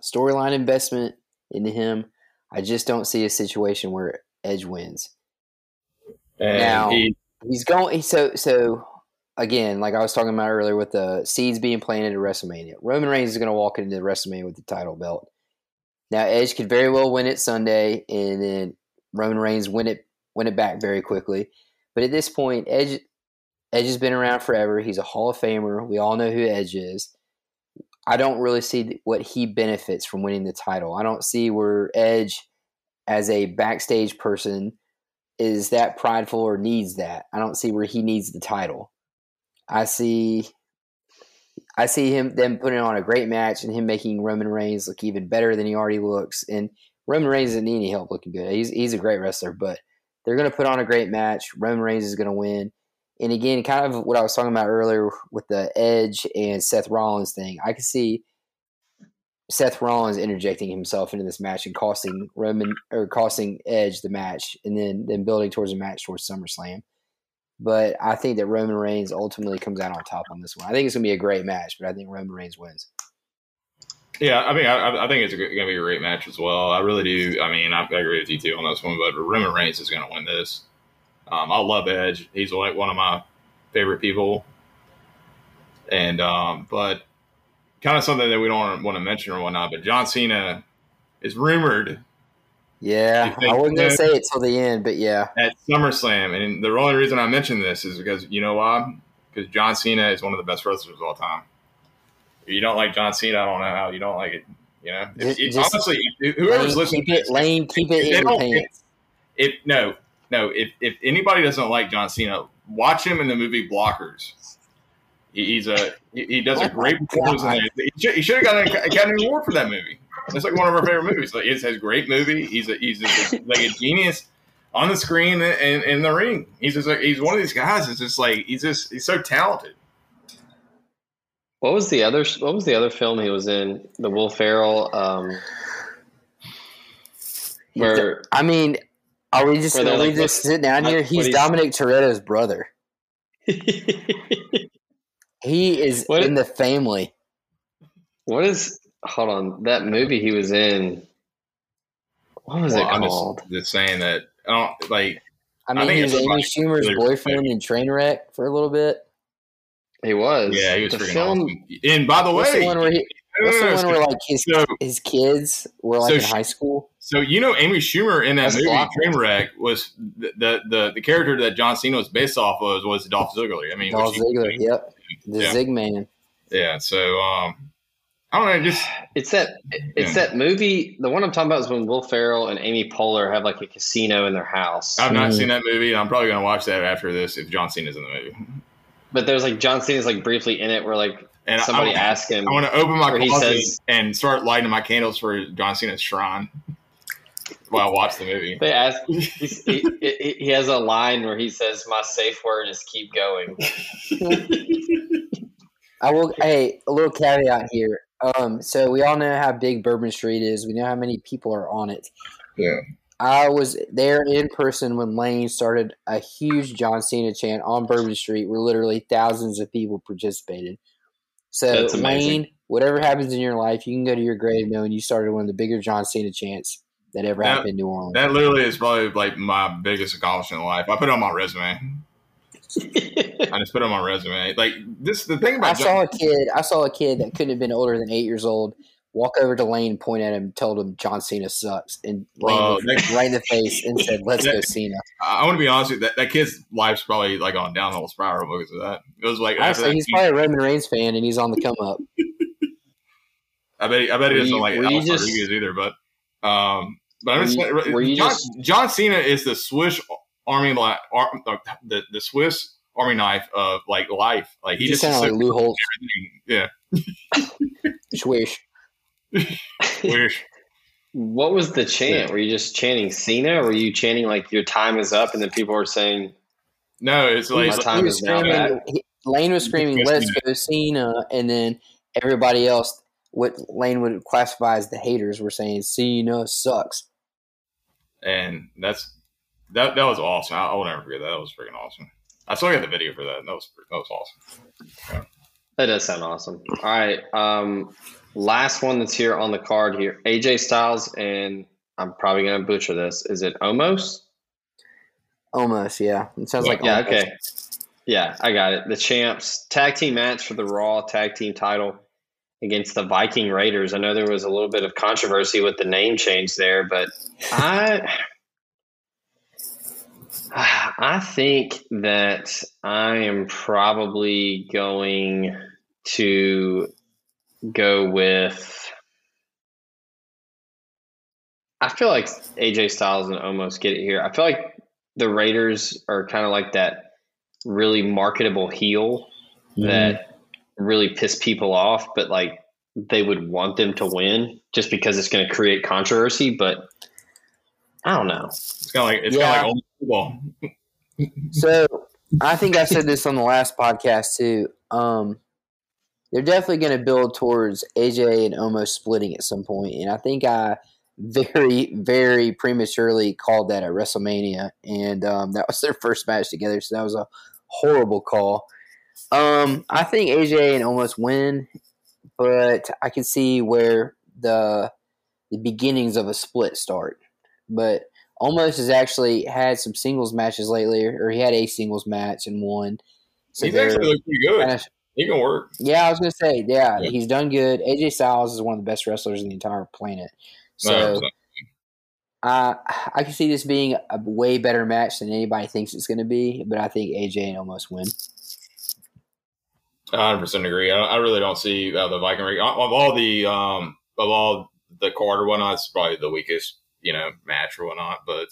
storyline investment into him. I just don't see a situation where Edge wins. And Now- he, He's going so so again, like I was talking about earlier with the seeds being planted at WrestleMania. Roman Reigns is going to walk into WrestleMania with the title belt. Now Edge could very well win it Sunday, and then Roman Reigns win it win it back very quickly. But at this point, Edge Edge has been around forever. He's a Hall of Famer. We all know who Edge is. I don't really see what he benefits from winning the title. I don't see where Edge, as a backstage person, is that prideful or needs that. I don't see where he needs the title. I see I see him them putting on a great match and him making Roman Reigns look even better than he already looks. And Roman Reigns doesn't need any help looking good. He's he's a great wrestler, but they're gonna put on a great match. Roman Reigns is gonna win. And again, kind of what I was talking about earlier with the Edge and Seth Rollins thing, I can see Seth Rollins interjecting himself into this match and costing Roman or costing Edge the match, and then then building towards a match towards SummerSlam. But I think that Roman Reigns ultimately comes out on top on this one. I think it's gonna be a great match, but I think Roman Reigns wins. yeah, I mean, I, I think it's going to be a great match as well. I really do. I mean, I, agree with you too on this one, but Roman Reigns is going to win this. Um, I love Edge. He's like one of my favorite people. And um, but kind of something that we don't want to mention or whatnot. But John Cena is rumored Yeah, I wasn't gonna say it till the end, but yeah, at SummerSlam, and the only reason I mention this is because you know why? Because John Cena is one of the best wrestlers of all time. If you don't like John Cena, I don't know how you don't like it. You know, If- Just- if- just- honestly, whoever's Lane, listening, keep it, Lane, keep it if in your pants. if no, no, if if anybody doesn't like John Cena, watch him in the movie Blockers. He, he's a he, he does a Oh great my performance. In God. He should, he should have got an Academy Award for that movie. It's like one of our favorite movies. Like it's a great movie. He's a he's a, like a genius. on the screen and in the ring. He's just like he's one of these guys. It's just like he's just he's so talented. What was the other? What was the other film he was in? The Will Ferrell. Um, where I mean, are we just they're are we like, just sitting down here? He's he's- Dominic Toretto's brother. He is What- in the family. what is? Hold on, that movie he was in. What was Well, it I'm called? just, just saying that I don't like. I I mean, think he was Amy like Schumer's really boyfriend in Trainwreck for a little bit. He was. Yeah, he was the freaking film. awesome. And by the What's the way, one where he? What's the one where like his so- his kids were like so in she- high school? so you know, Amy Schumer in that That's movie awful. Trainwreck was the, the the the character that John Cena was based off of was Dolph Ziggler. I mean, Dolph Ziggler. Yep, the Yeah. Zig Man. Yeah. So um, I don't know. Just It's that. It's Yeah. that movie. The one I'm talking about is when Will Ferrell and Amy Poehler have like a casino in their house. I've not Mm. seen that movie. and I'm probably going to watch that after this if John Cena's in the movie. But there's like John Cena's like briefly in it, where like And somebody I, asked him. I want to open my closet says- and start lighting my candles for John Cena's shrine while I watch the movie. They asked. He's, he, he, he has a line where he says, "My safe word is keep going." I will. Hey, a little caveat here. Um, so we all know how big Bourbon Street is. We know how many people are on it. Yeah. I was there in person when Lane started a huge John Cena chant on Bourbon Street, where literally thousands of people participated. So That's. Lane, whatever happens in your life, you can go to your grave knowing you started one of the bigger John Cena chants that ever That- happened in New Orleans. That literally is probably like my biggest accomplishment in life. I put it on my resume. I just put it on my resume. Like this, the thing about I saw a kid. I saw a kid that couldn't have been older than eight years old. Walk over to Lane, point at him, told him John Cena sucks, and Lane looked that- right in the face and said, "Let's go Cena." I want to be honest with you, that, that kid's life's probably like on a downhill spiral because of that. It was like Honestly, that, he's probably a Roman Reigns fan, and he's on the come up. I bet he, I bet he doesn't you- like Alex just- Rodriguez either. But um, but I'm just you- were you John, just- John Cena is the Swiss Army li- ar, uh, the the Swiss Army knife of like life. Like he He just just, sounded like Lou Holtz. yeah. Swish. Weird. What was the chant? Were you just chanting Cena, or were you chanting like your time is up, and then people were saying, No, it's like My time was is now screaming. Lane was screaming, "Let's Cena. go Cena!" And then everybody else, what Lane would classify as the haters, were saying Cena sucks. and that's that that was awesome. I, I will never forget that. That was freaking awesome. I still got the video for that. That was that was awesome. "That does sound awesome." All right, um, last one that's here on the card here: AJ Styles, and I'm probably gonna butcher this. Is it Omos? Almost, yeah. It sounds like Yeah, almost. okay. Yeah, I got it. The champs tag team match for the Raw tag team title against the Viking Raiders. I know there was a little bit of controversy with the name change there, but I I think that I am probably going to go with I feel like AJ Styles and Omos get it here. I feel like the Raiders are kind of like that really marketable heel that mm-hmm. Really piss people off, but like they would want them to win just because it's going to create controversy. But I don't know. It's kind of like it's Yeah. kind of like old football. So I think I said this on the last podcast too. Um, they're definitely going to build towards AJ and Omos splitting at some point, and I think I very, very prematurely called that at WrestleMania, and um, that was their first match together. So that was a horrible call. Um, I think AJ and Omos win, but I can see where the the beginnings of a split start. But Omos has actually had some singles matches lately, or he had a singles match and won. So He's actually looked pretty good. kinda- he can work. yeah, I was gonna say, yeah, Yeah. he's done good. AJ Styles is one of the best wrestlers in the entire planet. So 100%. uh, I can see this being a way better match than anybody thinks it's going to be, but I think AJ and Omos win. I 100 percent agree. I, I really don't see uh, the Viking ring of all the um of all the card or whatnot. It's probably the weakest you know match or whatnot. But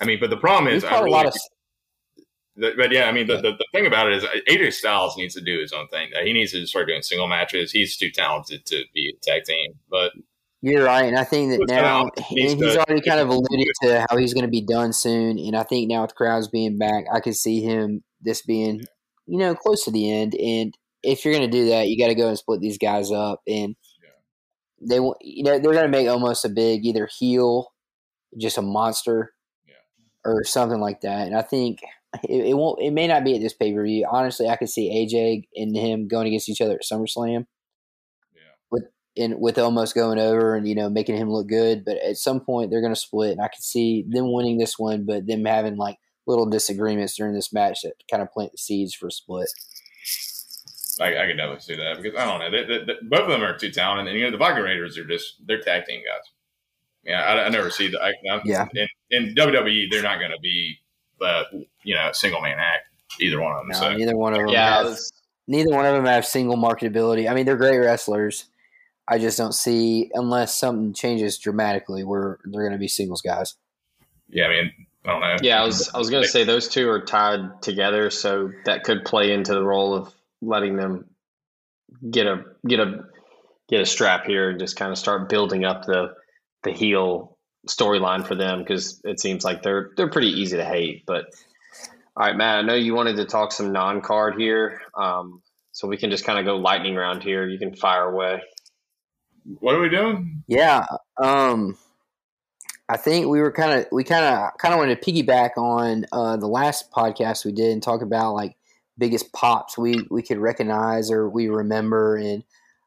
I mean, but the problem is, I caught a lot of the- but yeah, I mean, the, the, the thing about it is AJ Styles needs to do his own thing. He needs to start doing single matches. He's too talented to be a tag team. But You're right, and I think that now uh, he's he's already kind of alluded to how he's going to be done soon. And I think now with crowds being back, I could see him this being, you know, close to the end. And if you're going to do that, you got to go and split these guys up. And they, want, you know, they're going to make Omos a big either heel, just a monster, Yeah. or something like that. And I think it, it won't. It may not be at this pay per view. Honestly, I could see AJ and him going against each other at SummerSlam Yeah. With and with Omos going over and you know making him look good. But at some point they're going to split, and I could see them winning this one, but them having like little disagreements during this match that kind of plant the seeds for a split. I, I could definitely see that because I don't know. They, they, they- both of them are too talented, and you know the Viking Raiders are just they're tag team guys. Yeah, I, I never see that. I, I, Yeah. In, in WWE, they're not going to be the you know single man act either one of them. No, so neither one of them. Yeah, I have, neither one of them have single marketability. I mean, they're great wrestlers. I just don't see unless something changes dramatically where they're going to be singles guys. yeah, I mean I don't know. yeah, I was I was gonna say those two are tied together, so that could play into the role of letting them get a get a get a strap here and just kind of start building up the the heel storyline for them because it seems like they're they're pretty easy to hate. But all right, Matt, I know you wanted to talk some non card here, um, so we can just kind of go lightning round here. You can fire away. What are we doing? Yeah, um, I think we were kind of we kind of kind of wanted to piggyback on uh, the last podcast we did and talk about like biggest pops we we could recognize or we remember, and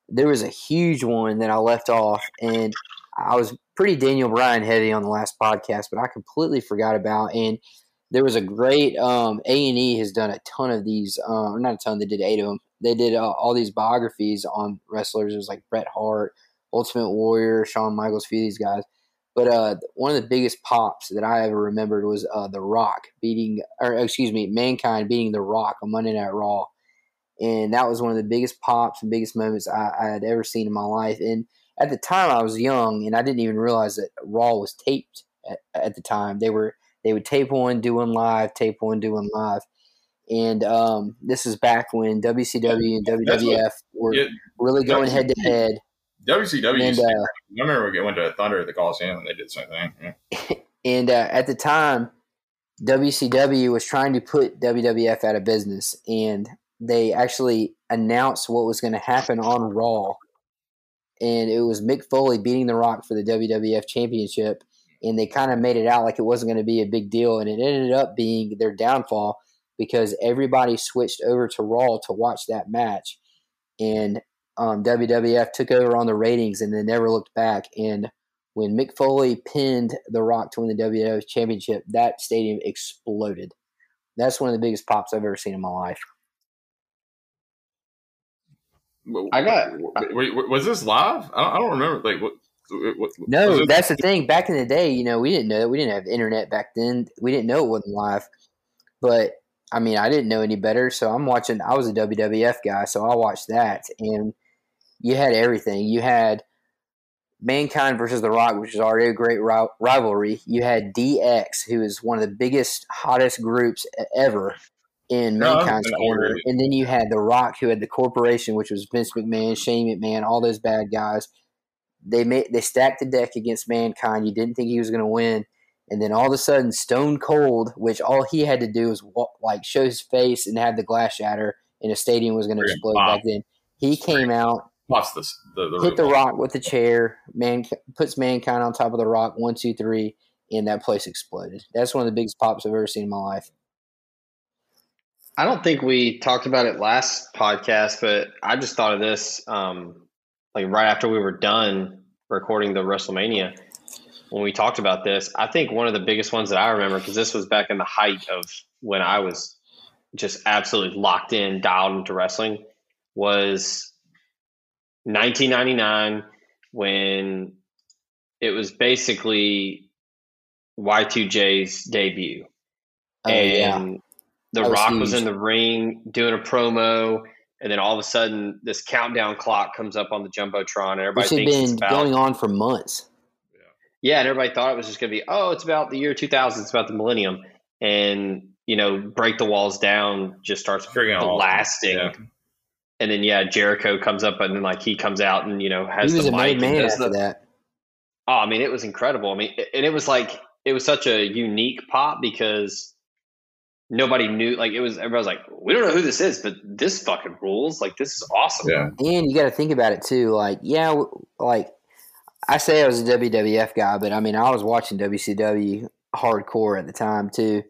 there was a huge one that I left off, and I was pretty Daniel Bryan heavy on the last podcast, but I completely forgot about and. There was a great um, A and E has done a ton of these, uh, or not a ton. They did eight of them. They did uh, all these biographies on wrestlers. It was like Bret Hart, Ultimate Warrior, Shawn Michaels, few of these guys. But uh, one of the biggest pops that I ever remembered was uh, The Rock beating, or excuse me, Mankind beating The Rock on Monday Night Raw. And that was one of the biggest pops and biggest moments I, I had ever seen in my life. And at the time, I was young and I didn't even realize that Raw was taped at, at the time. They were they would tape one, do one live, tape one, do one live. And um, this is back when WCW and That's what- WWF were Yeah, really going head to head. WCW. And uh, I remember we went to Thunder at the Coliseum and they did the same thing. Yeah. And uh, at the time, WCW was trying to put WWF out of business, and they actually announced what was going to happen on Raw. And it was Mick Foley beating The Rock for the WWF Championship, and they kind of made it out like it wasn't going to be a big deal, and it ended up being their downfall because everybody switched over to Raw to watch that match, and um, WWF took over on the ratings, and they never looked back. And when Mick Foley pinned The Rock to win the WWF Championship, that stadium exploded. That's one of the biggest pops I've ever seen in my life. I got- Wait, wait, was this live? I don't, I don't remember. Like what? what- what- No, this- that's the thing. Back in the day, you know, we didn't know we didn't have internet back then. We didn't know it wasn't live. But I mean, I didn't know any better, so I'm watching. I was a WWF guy, so I watched that, and you had everything. You had Mankind versus The Rock, which is already a great ri- rivalry. You had DX, who is one of the biggest, hottest groups ever in No, Mankind's corner. And then you had The Rock, who had the corporation, which was Vince McMahon, Shane McMahon, all those bad guys. They made they stacked the deck against Mankind. You didn't think he was going to win, and then all of a sudden, Stone Cold, which all he had to do was walk, like show his face and have the glass shatter, and a stadium was going to explode back then. He came out, Plus this, the, the hit the rock with the chair. Man puts mankind on top of the rock. One, two, three, and that place exploded. That's one of the biggest pops I've ever seen in my life. I don't think we talked about it last podcast, but I just thought of this um, like right after we were done recording the WrestleMania when we talked about this. I think one of the biggest ones that I remember because this was back in the height of when I was just absolutely locked in, dialed into wrestling, was 1999 when it was basically Y2J's debut Oh yeah, and The That was Rock was huge. in the ring doing a promo, and then all of a sudden, this countdown clock comes up on the jumbotron, and everybody which had thinks it's been about going on for months. yeah, and everybody thought it was just going to be oh, it's about the year 2000, it's about the millennium, and you know, break the walls down just starts Friggin' awesome. blasting. Yeah. And then yeah, Jericho comes up and then like he comes out and you know has He was the a mic and man does after the, that. Oh, I mean, it was incredible. I mean, and it was like it was such a unique pop because nobody knew. Like it was, everybody was like, "We don't know who this is, but this fucking rules. Like this is awesome." Yeah. And you got to think about it too. Like, yeah, like I say I was a WWF guy, but I mean, I was watching WCW hardcore at the time too.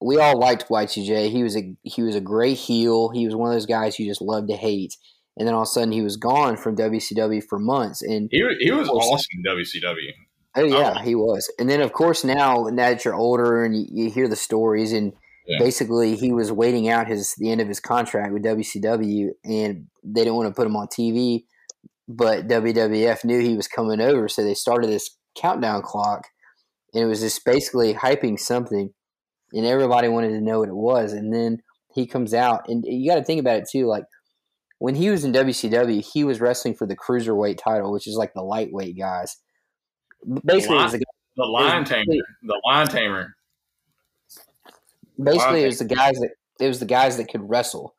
We all liked Y2J. He was a he was a great heel. He was one of those guys you just loved to hate. And then all of a sudden, he was gone from WCW for months. And He, he was course. awesome in WCW. oh yeah, he was. And then of course now, now that you're older and you, you hear the stories, and Yeah. basically he was waiting out his the end of his contract with WCW, and they didn't want to put him on TV. But WWF knew he was coming over, so they started this countdown clock, and it was just basically hyping something, and everybody wanted to know what it was. And then he comes out, and you got to think about it too. Like when he was in WCW, he was wrestling for the cruiserweight title, which is like the lightweight guys. Basically, it was the The lion was- tamer. The lion tamer. basically Wow. it was the guys that it was the guys that could wrestle,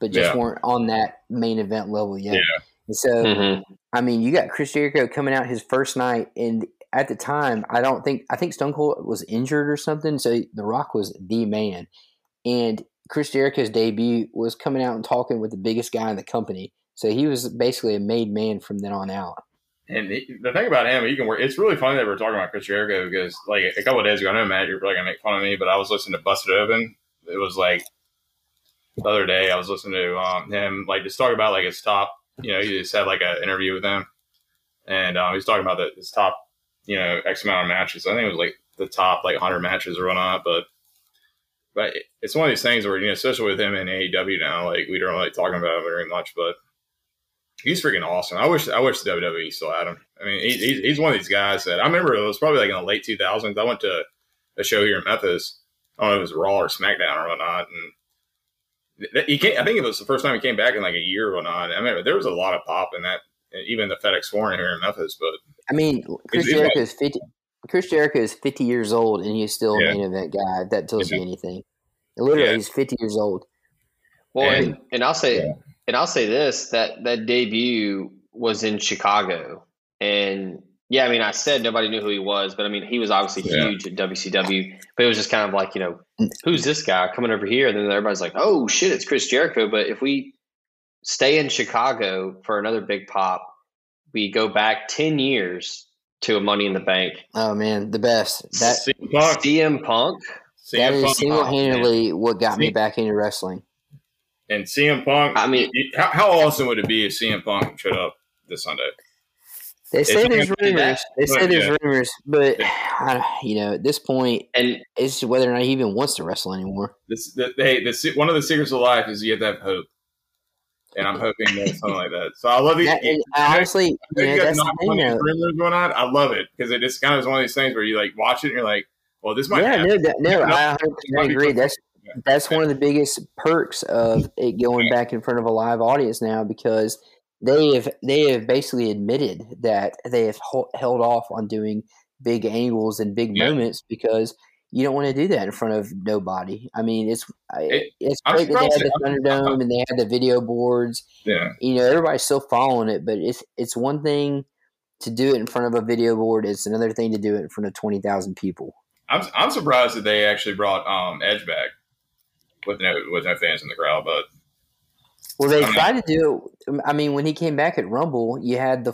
but just Yeah. weren't on that main event level yet. Yeah. And so, Mhm. I mean, you got Chris Jericho coming out his first night, and at the time, I don't think I think Stone Cold was injured or something, so The Rock was the man, and Chris Jericho's debut was coming out and talking with the biggest guy in the company. So he was basically a made man from then on out. And he, the thing about him, he can work. It's really funny that we're talking about Chris Jericho because, like, a couple of days ago, I know Matt, you're probably gonna make fun of me, but I was listening to Busted Open. It was like the other day, I was listening to um, him, like, just talk about like his top. You know, he just had like an interview with him, and um, talking about the, his top, you know, X amount of matches. I think it was like the top like 100 matches or whatnot, but. But it's one of these things where, you know, especially with him in AEW now, like we don't really talking about him very much, but he's freaking awesome. I wish I wish the WWE still had him. I mean, he, he's he's one of these guys that I remember. It was probably like in the late two thousands. I went to a show here in Memphis. I don't know if it was Raw or SmackDown or whatnot, and he came. I think it was the first time he came back in like a year or whatnot. I mean, there was a lot of pop in that, even the FedEx Forum here in Memphis. But I mean, Chris he's Jericho is fifty. Chris Jericho is fifty years old, and he's still Yeah. a main event guy. If that tells Yeah. you anything, literally, Yeah. he's fifty years old. Well, And- and, and I'll say, Yeah. and I'll say this that that debut was in Chicago, and yeah, I mean, I said nobody knew who he was, but I mean, he was obviously Yeah. huge at WCW. But it was just kind of like, you know, mm. who's this guy coming over here? And then everybody's like, oh shit, it's Chris Jericho. But if we stay in Chicago for another big pop, we go back ten years to a Money in the Bank. Oh man, the best. That CM Punk, CM Punk. that CM is single handedly what got me back into wrestling. and CM Punk. I mean- how, how awesome would it be if CM Punk showed up this Sunday? They say you there's rumors. that, They say there's yeah. rumors, but I, you know, at this point, And it's whether or not he even wants to wrestle anymore. This, the, hey, the, one of the secrets of life is you have to have hope, and I'm hoping that something like that. So I love it. That, honestly, you know, that's the not thing. on these Though. rumors going on. I love it because it just kind of is one of these things where you like watch it and you're like, well, this might Yeah, happen. no, that, no, Yeah, no, I 100% agree. something. That's Yeah. that's one of the biggest perks of it going back in front of a live audience now because they have they have basically admitted that they have held off on doing big angles and big Yeah. moments because you don't want to do that in front of nobody. I mean, it's It- it's great that they had the Thunderdome and they had the video boards. Yeah, You know, everybody's still following it, but it's it's one thing to do it in front of a video board. It's another thing to do it in front of twenty thousand people. I'm I'm surprised that they actually brought um, Edge back with no with no fans in the crowd, but Well, they tried to do it. I mean, when he came back at Rumble, you had the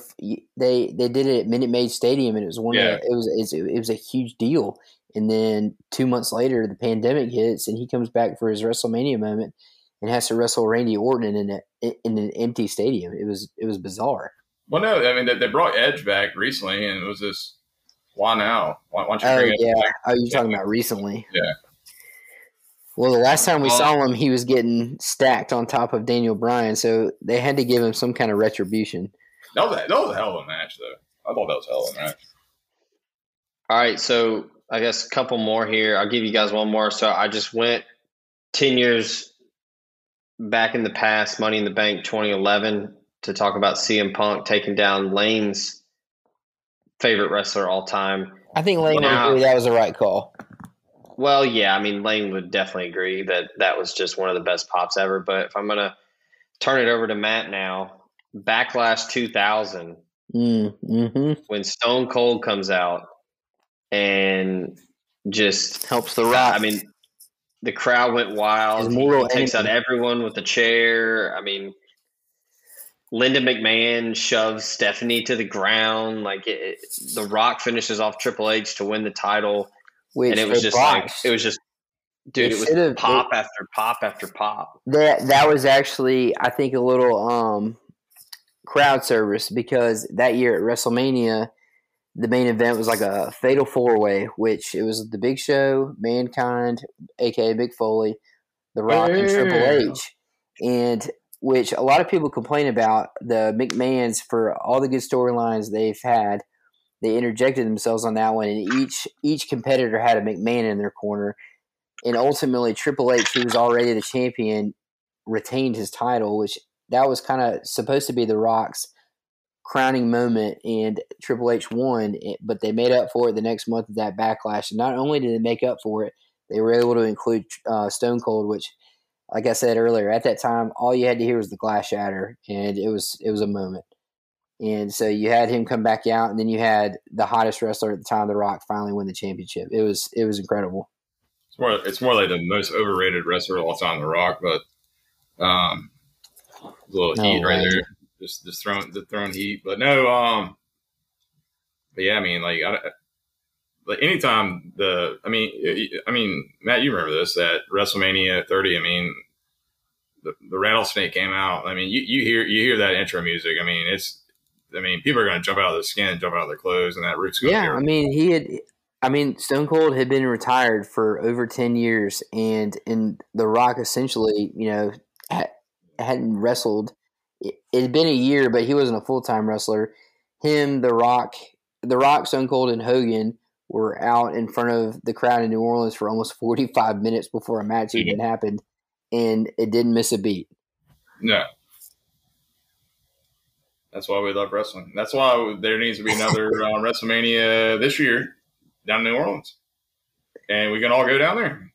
they they did it at Minute Maid Stadium, and it was one Yeah. of it was it was a huge deal. And then two months later, the pandemic hits, and he comes back for his WrestleMania moment and has to wrestle Randy Orton in an in an empty stadium. It was it was bizarre. well, no, I mean they, they brought Edge back recently, and it was this why now? Why, why don't you Oh bring it yeah, back? oh you're talking about recently? Yeah. Well, the last time we Well- saw him, he was getting stacked on top of Daniel Bryan, so they had to give him some kind of retribution. That was a, that was a hell of a match, though. I thought that was a hell of a match. All right, so I guess a couple more here. I'll give you guys one more. So I just went 10 years back in the past, Money in the Bank 2011, to talk about CM Punk taking down Lane's favorite wrestler all time. I think Lane would agree that was the right call. Well, yeah, I mean, Lane would definitely agree that that was just one of the best pops ever. But if I'm going to turn it over to Matt now, Backlash 2000, Mm, hmm when Stone Cold comes out and just Helps the rock. I mean, the crowd went wild. He, takes out everyone with the chair. I mean, Linda McMahon shoves Stephanie to the ground. Like it, it- the Rock finishes off Triple H to win the title, which and it was just like it was just, dude, They it was pop after pop after pop. that that was actually I think a little um crowd service because that year at WrestleMania the main event was like a fatal four way, which it was the Big Show, Mankind, aka Mick Foley, The Rock, and Triple H, and which a lot of people complain about the McMahon's for all the good storylines they've had. They interjected themselves on that one, and each each competitor had a McMahon in their corner, and ultimately Triple H, who was already the champion, retained his title, which that was kind of supposed to be The Rock's crowning moment, and Triple H won, but they made up for it the next month of that backlash. And not only did they make up for it, they were able to include uh, Stone Cold, which, like I said earlier, at that time, all you had to hear was the glass shatter, and it was it was a moment. And so you had him come back out, and then you had the hottest wrestler at the time, The Rock, finally win the championship. It was it was incredible. It's more, it's more like the most overrated wrestler of all time, The Rock, but um, a little No heat right there, just just throwing the throwing heat. But no, um, but yeah, I mean, like, I, like anytime the, I mean, I mean, Matt, you remember this at WrestleMania 30? I mean, the, the rattlesnake came out. I mean, you, you hear you hear that intro music. I mean, it's, I mean, people are going to jump out of their skin, jump out of their clothes, and that root's going Yeah, I mean, he had. I mean, Stone Cold had been retired for over ten years, and and The Rock essentially, you know, ha- hadn't wrestled. It, it had been a year, but he wasn't a full time wrestler. Him, The Rock, The Rock, Stone Cold, and Hogan were out in front of the crowd in New Orleans for almost forty five minutes before a match even happened, and it didn't miss a beat. No. That's why we love wrestling. That's why there needs to be another uh, WrestleMania this year down in New Orleans, and we can all go down there,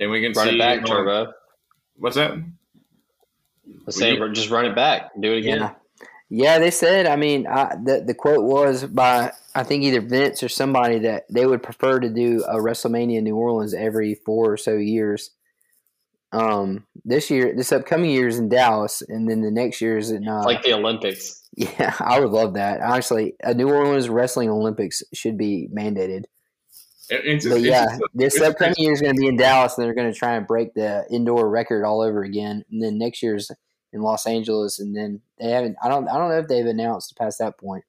and we can Run see it back, Turbo. What's that? Let's say, just run it back. Do it again. Yeah. Yeah, they said. I mean, I, the the quote was by I think either Vince or somebody that they would prefer to do a WrestleMania in New Orleans every four or so years. Um, this year, this upcoming year is in Dallas, and then the next year is in. Uh, It's like the Olympics. yeah, I would love that. Honestly, a New Orleans Wrestling Olympics should be mandated. It- it's just- But it's yeah, just- this upcoming year is going to be in Dallas, and they're going to try and break the indoor record all over again. And then next year's in Los Angeles, and then they haven't. I don't. I don't know if they've announced past that point.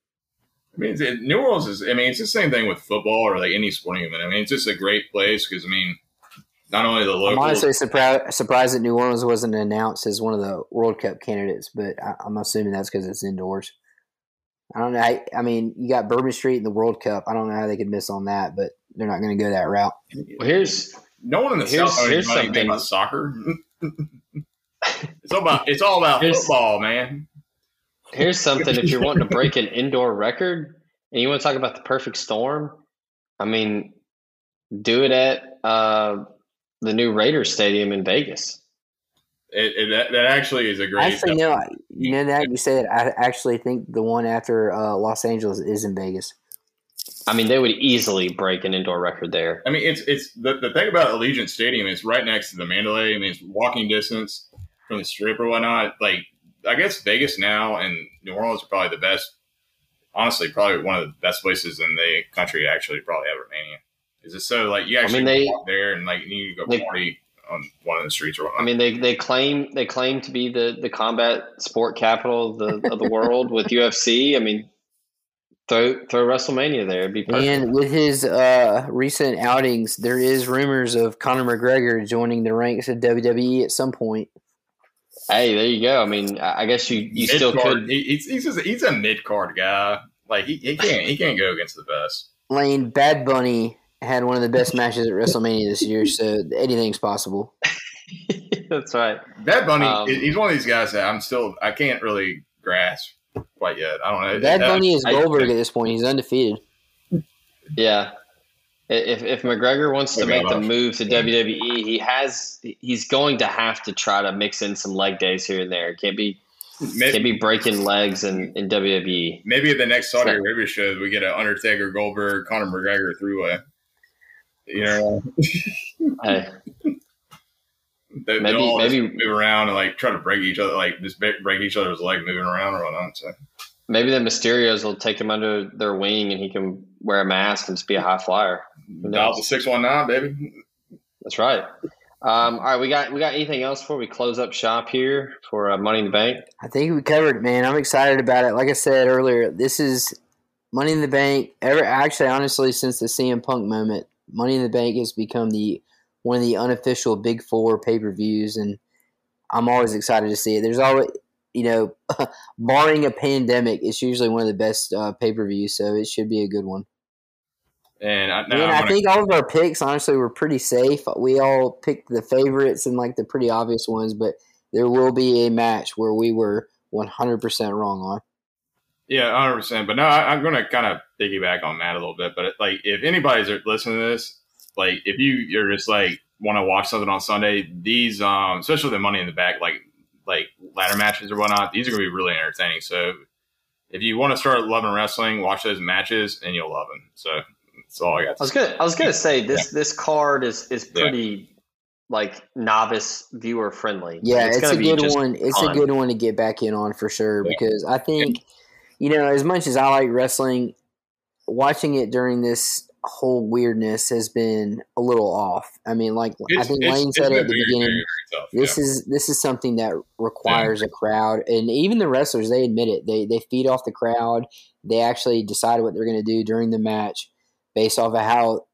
I mean, it's- New Orleans is. I mean, it's the same thing with football or like any sporting event. I mean, it's just a great place because I mean, not only the local I'm locals. honestly surprised surprised that New Orleans wasn't announced as one of the World Cup candidates, but I, I'm assuming that's because it's indoors. I don't know. I, I mean, you got Bourbon Street in the World Cup. I don't know how they could miss on that, but they're not going to go that route. Well, here's no one in the Here's- South knows here's anything something- about soccer. it's all about. It's all about Here's- football, man. here's something. If you're wanting to break an indoor record and you want to talk about the perfect storm, I mean, do it at uh, the new Raiders Stadium in Vegas. It, it, that, that actually is a great. Actually, no. You know that you said. I actually think the one after uh, Los Angeles is in Vegas. I mean, they would easily break an indoor record there. I mean, it's it's the, the thing about Allegiant Stadium is right next to the Mandalay. I mean, it's walking distance from the Strip or whatnot. Like, I guess Vegas now and New Orleans are probably the best. Honestly, probably one of the best places in the country to actually probably have Romania. Is it so like you actually mean, they- walk there and like you need to go they- party on one of the streets or whatnot? I mean, they, they claim they claim to be the, the combat sport capital of the of the world with UFC. I mean, throw throw WrestleMania there. It'd be perfect. And with his uh, recent outings, there is rumors of Conor McGregor joining the ranks of WWE at some point. Hey, there you go. I mean, I I guess you you still Mid-card- could. he's he's, just, he's a mid card guy. Like he, he can't he can't go against the best. Lane Bad Bunny had one of the best matches at WrestleMania this year, so anything's possible. That's right. Bad Bunny, Um, he's one of these guys that I'm still I can't really grasp quite yet. I don't know. Bad Uh, Bunny is I- Goldberg at this point. He's undefeated. Yeah. If if McGregor wants to make the move to WWE, he has he's going to have to try to mix in some leg days here and there. It can't be Can't maybe, be breaking legs in, in WWE. maybe at the next Saudi So- Arabia show we get an Undertaker, Goldberg, Conor McGregor three way. You know, Hey, they, Maybe- maybe- move around and like try to break each other, like just break each other's leg moving around or whatnot. So maybe the Mysterios will take him under their wing and he can wear a mask and just be a high flyer. Who dial the six one nine, baby. That's right. Um, all right, we got we got anything else before we close up shop here for uh, Money in the Bank? I think we covered it, man. I'm excited about it. Like I said earlier, this is Money in the Bank. Ever actually, honestly, since the CM Punk moment, Money in the Bank has become the one of the unofficial Big Four pay per views, and I'm always excited to see it. There's always, you know, barring a pandemic, it's usually one of the best uh, pay per views, so it should be a good one. And I, and I gonna- think all of our picks, honestly, were pretty safe. We all picked the favorites and like the pretty obvious ones, but there will be a match where we were 100% wrong on. Yeah, hundred percent. But no, I, I'm going to kind of piggyback on that a little bit. But it, like, if anybody's listening to this, like, if you you're just like want to watch something on Sunday, these, um, especially the Money in the Back, like like ladder matches or whatnot, these are going to be really entertaining. So if you want to start loving wrestling, watch those matches, and you'll love them. So that's all I got. I was say. gonna I was gonna say this this card is is Yeah. pretty like novice viewer friendly. Yeah, it's, gonna a good one. It's fun. a good one to get back in on for sure Yeah. because I think, you know, as much as I like wrestling, watching it during this whole weirdness has been a little off. I mean, like I think Lane said it at the beginning. very, very tough. This yeah. is this is something that requires a crowd, and even the wrestlers they admit it. They they feed off the crowd. They actually decide what they're going to do during the match based off of how,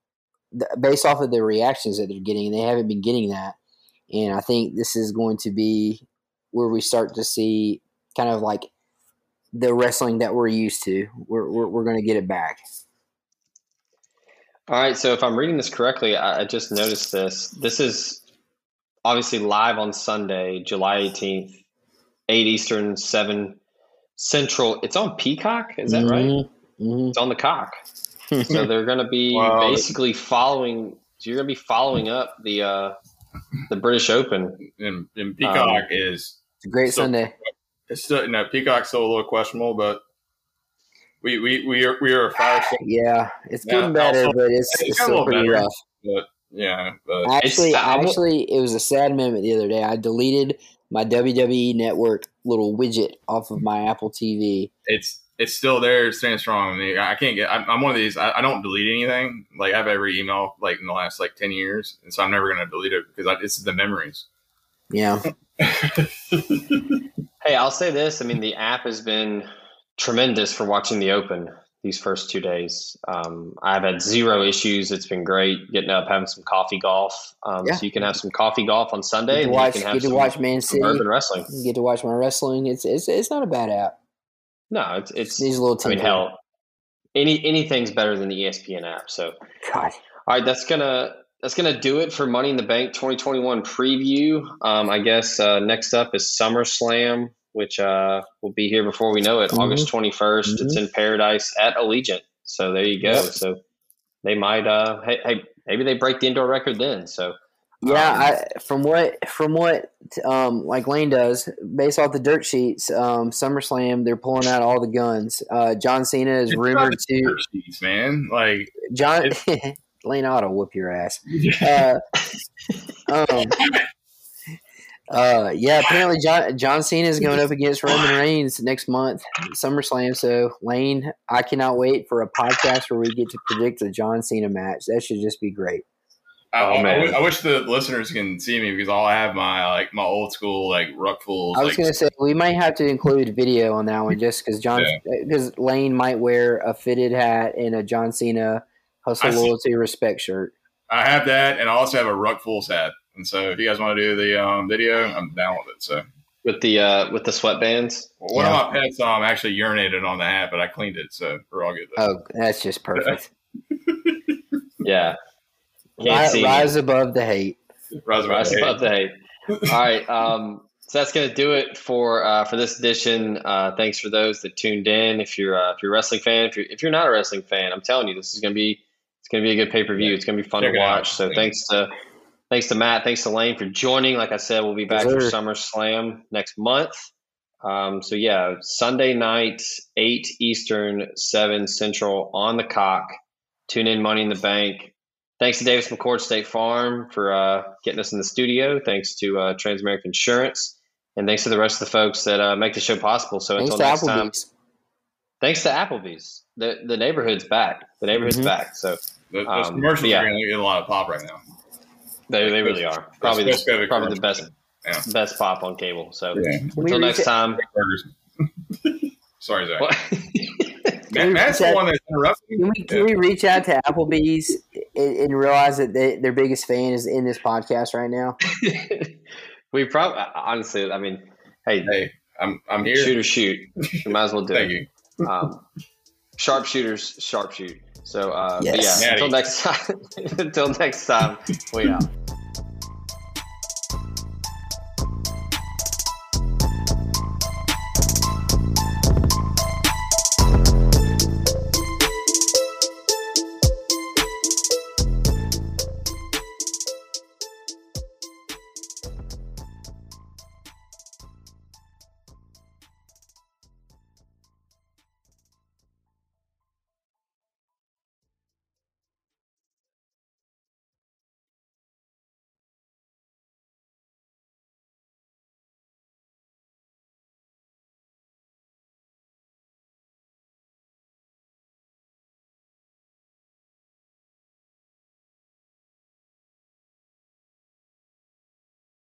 based off of the reactions that they're getting. And they haven't been getting that, and I think this is going to be where we start to see kind of like the wrestling that we're used to. We're we're, we're going to get it back. All right, so if I'm reading this correctly, I, I just noticed this. This is obviously live on Sunday, July 18th, 8 Eastern, 7 Central. It's on Peacock, is that right? Mm-hmm. It's on the cock. So they're going to be Wow. basically following. So you're going to be following up the uh, the British Open. and, and Peacock is It's a great So- Sunday. it's still no Peacock's still a little questionable, but we we we are we are a fire Yeah, it's Yeah, getting better, also- but it's, it's it's got a still pretty better. rough. but yeah, but Actually, It's- I will- actually, it was a sad moment the other day. I deleted my WWE Network little widget off of my Apple TV. it's it's still there, it's staying strong. I, mean, I can't get. I'm, I'm one of these. I, I don't delete anything. Like I have every email like in the last like ten years, and so I'm never gonna delete it because I, it's the memories. Yeah, Hey, I'll say this. I mean, the app has been tremendous for watching the Open these first two days. Um, I've had zero issues. It's been great getting up, having some coffee golf. Um, Yeah. So you can have some coffee golf on Sunday, to and watch you can have get to some, watch Man City. urban wrestling. Get to watch my wrestling. It's it's it's not a bad app. No, it's it's. A little I mean, hell, any anything's better than the ESPN app. So, God, all right, that's gonna that's gonna do it for Money in the Bank 2021 preview. Um, I guess uh, next up is SummerSlam, which uh, will be here before we know it, Mhm. August 21st. It's in Paradise at Allegiant. So there you go. Yep. So they might. Uh, hey, hey, maybe they break the indoor record then. So yeah. Um, I from what from what um like Lane does based off the dirt sheets. Um, SummerSlam they're pulling out all the guns. Uh, John Cena is rumored to dirt sheets, man. Like John Lane ought whoop your ass. Uh, um, uh, yeah, apparently John John Cena is going up against Roman Reigns next month, SummerSlam. So Lane, I cannot wait for a podcast where we get to predict a John Cena match. That should just be great. I, Oh, I- I wish- I wish the listeners can see me because I'll have my like my old school like Ruck Fules. I was like, going to say we might have to include video on that one just because John because Lane might wear a fitted hat and a John Cena hustle I see. loyalty respect shirt. I have that, and I also have a Ruck Fules hat. And so, if you guys want to do the um, video, I'm down with it. So, with the uh, with the sweatbands. one Yeah. of my pets um actually urinated on the hat, but I cleaned it, so we're all good. There. Oh, that's just perfect. Yeah. Can't Rise, rise above the hate. Rise above Rise the above the hate. All right. Um, so that's going to do it for uh, for this edition. Uh, thanks for those that tuned in. If you're uh, if you're a wrestling fan, if you're if you're not a wrestling fan, I'm telling you, this is going to be it's going to be a good pay per view. It's going to be fun Check to it out. watch. So Yeah. thanks to thanks to Matt, thanks to Lane for joining. Like I said, we'll be back Yes, for sir. SummerSlam next month. Um, so yeah, Sunday night, eight Eastern, seven Central on the cock. Tune in, Money in the Bank. Thanks to Davis McCord State Farm for uh, getting us in the studio. Thanks to uh, Transamerica Insurance, and thanks to the rest of the folks that uh, make the show possible. So Thanks until to next time, Applebee's. thanks to Applebee's. The the neighborhood's back. The neighborhood's Mhm. back. So Those, those Um, commercials yeah. are going to get a lot of pop right now. They, they really are probably the, probably the best Yeah. best pop on cable. So Yeah. Until next time. Sorry, Zach. What? Matt, Matt's the one that interrupted me. Can we, can we reach out to Applebee's and, and realize that they, their biggest fan is in this podcast right now? we probably honestly, I mean, hey, Hey, I'm I'm here. shoot or shoot. You might as well do it. Thank it. you. Um, sharpshooters, sharpshoot. So, uh, Yes. yeah, Natty. until next time. until next time, we out.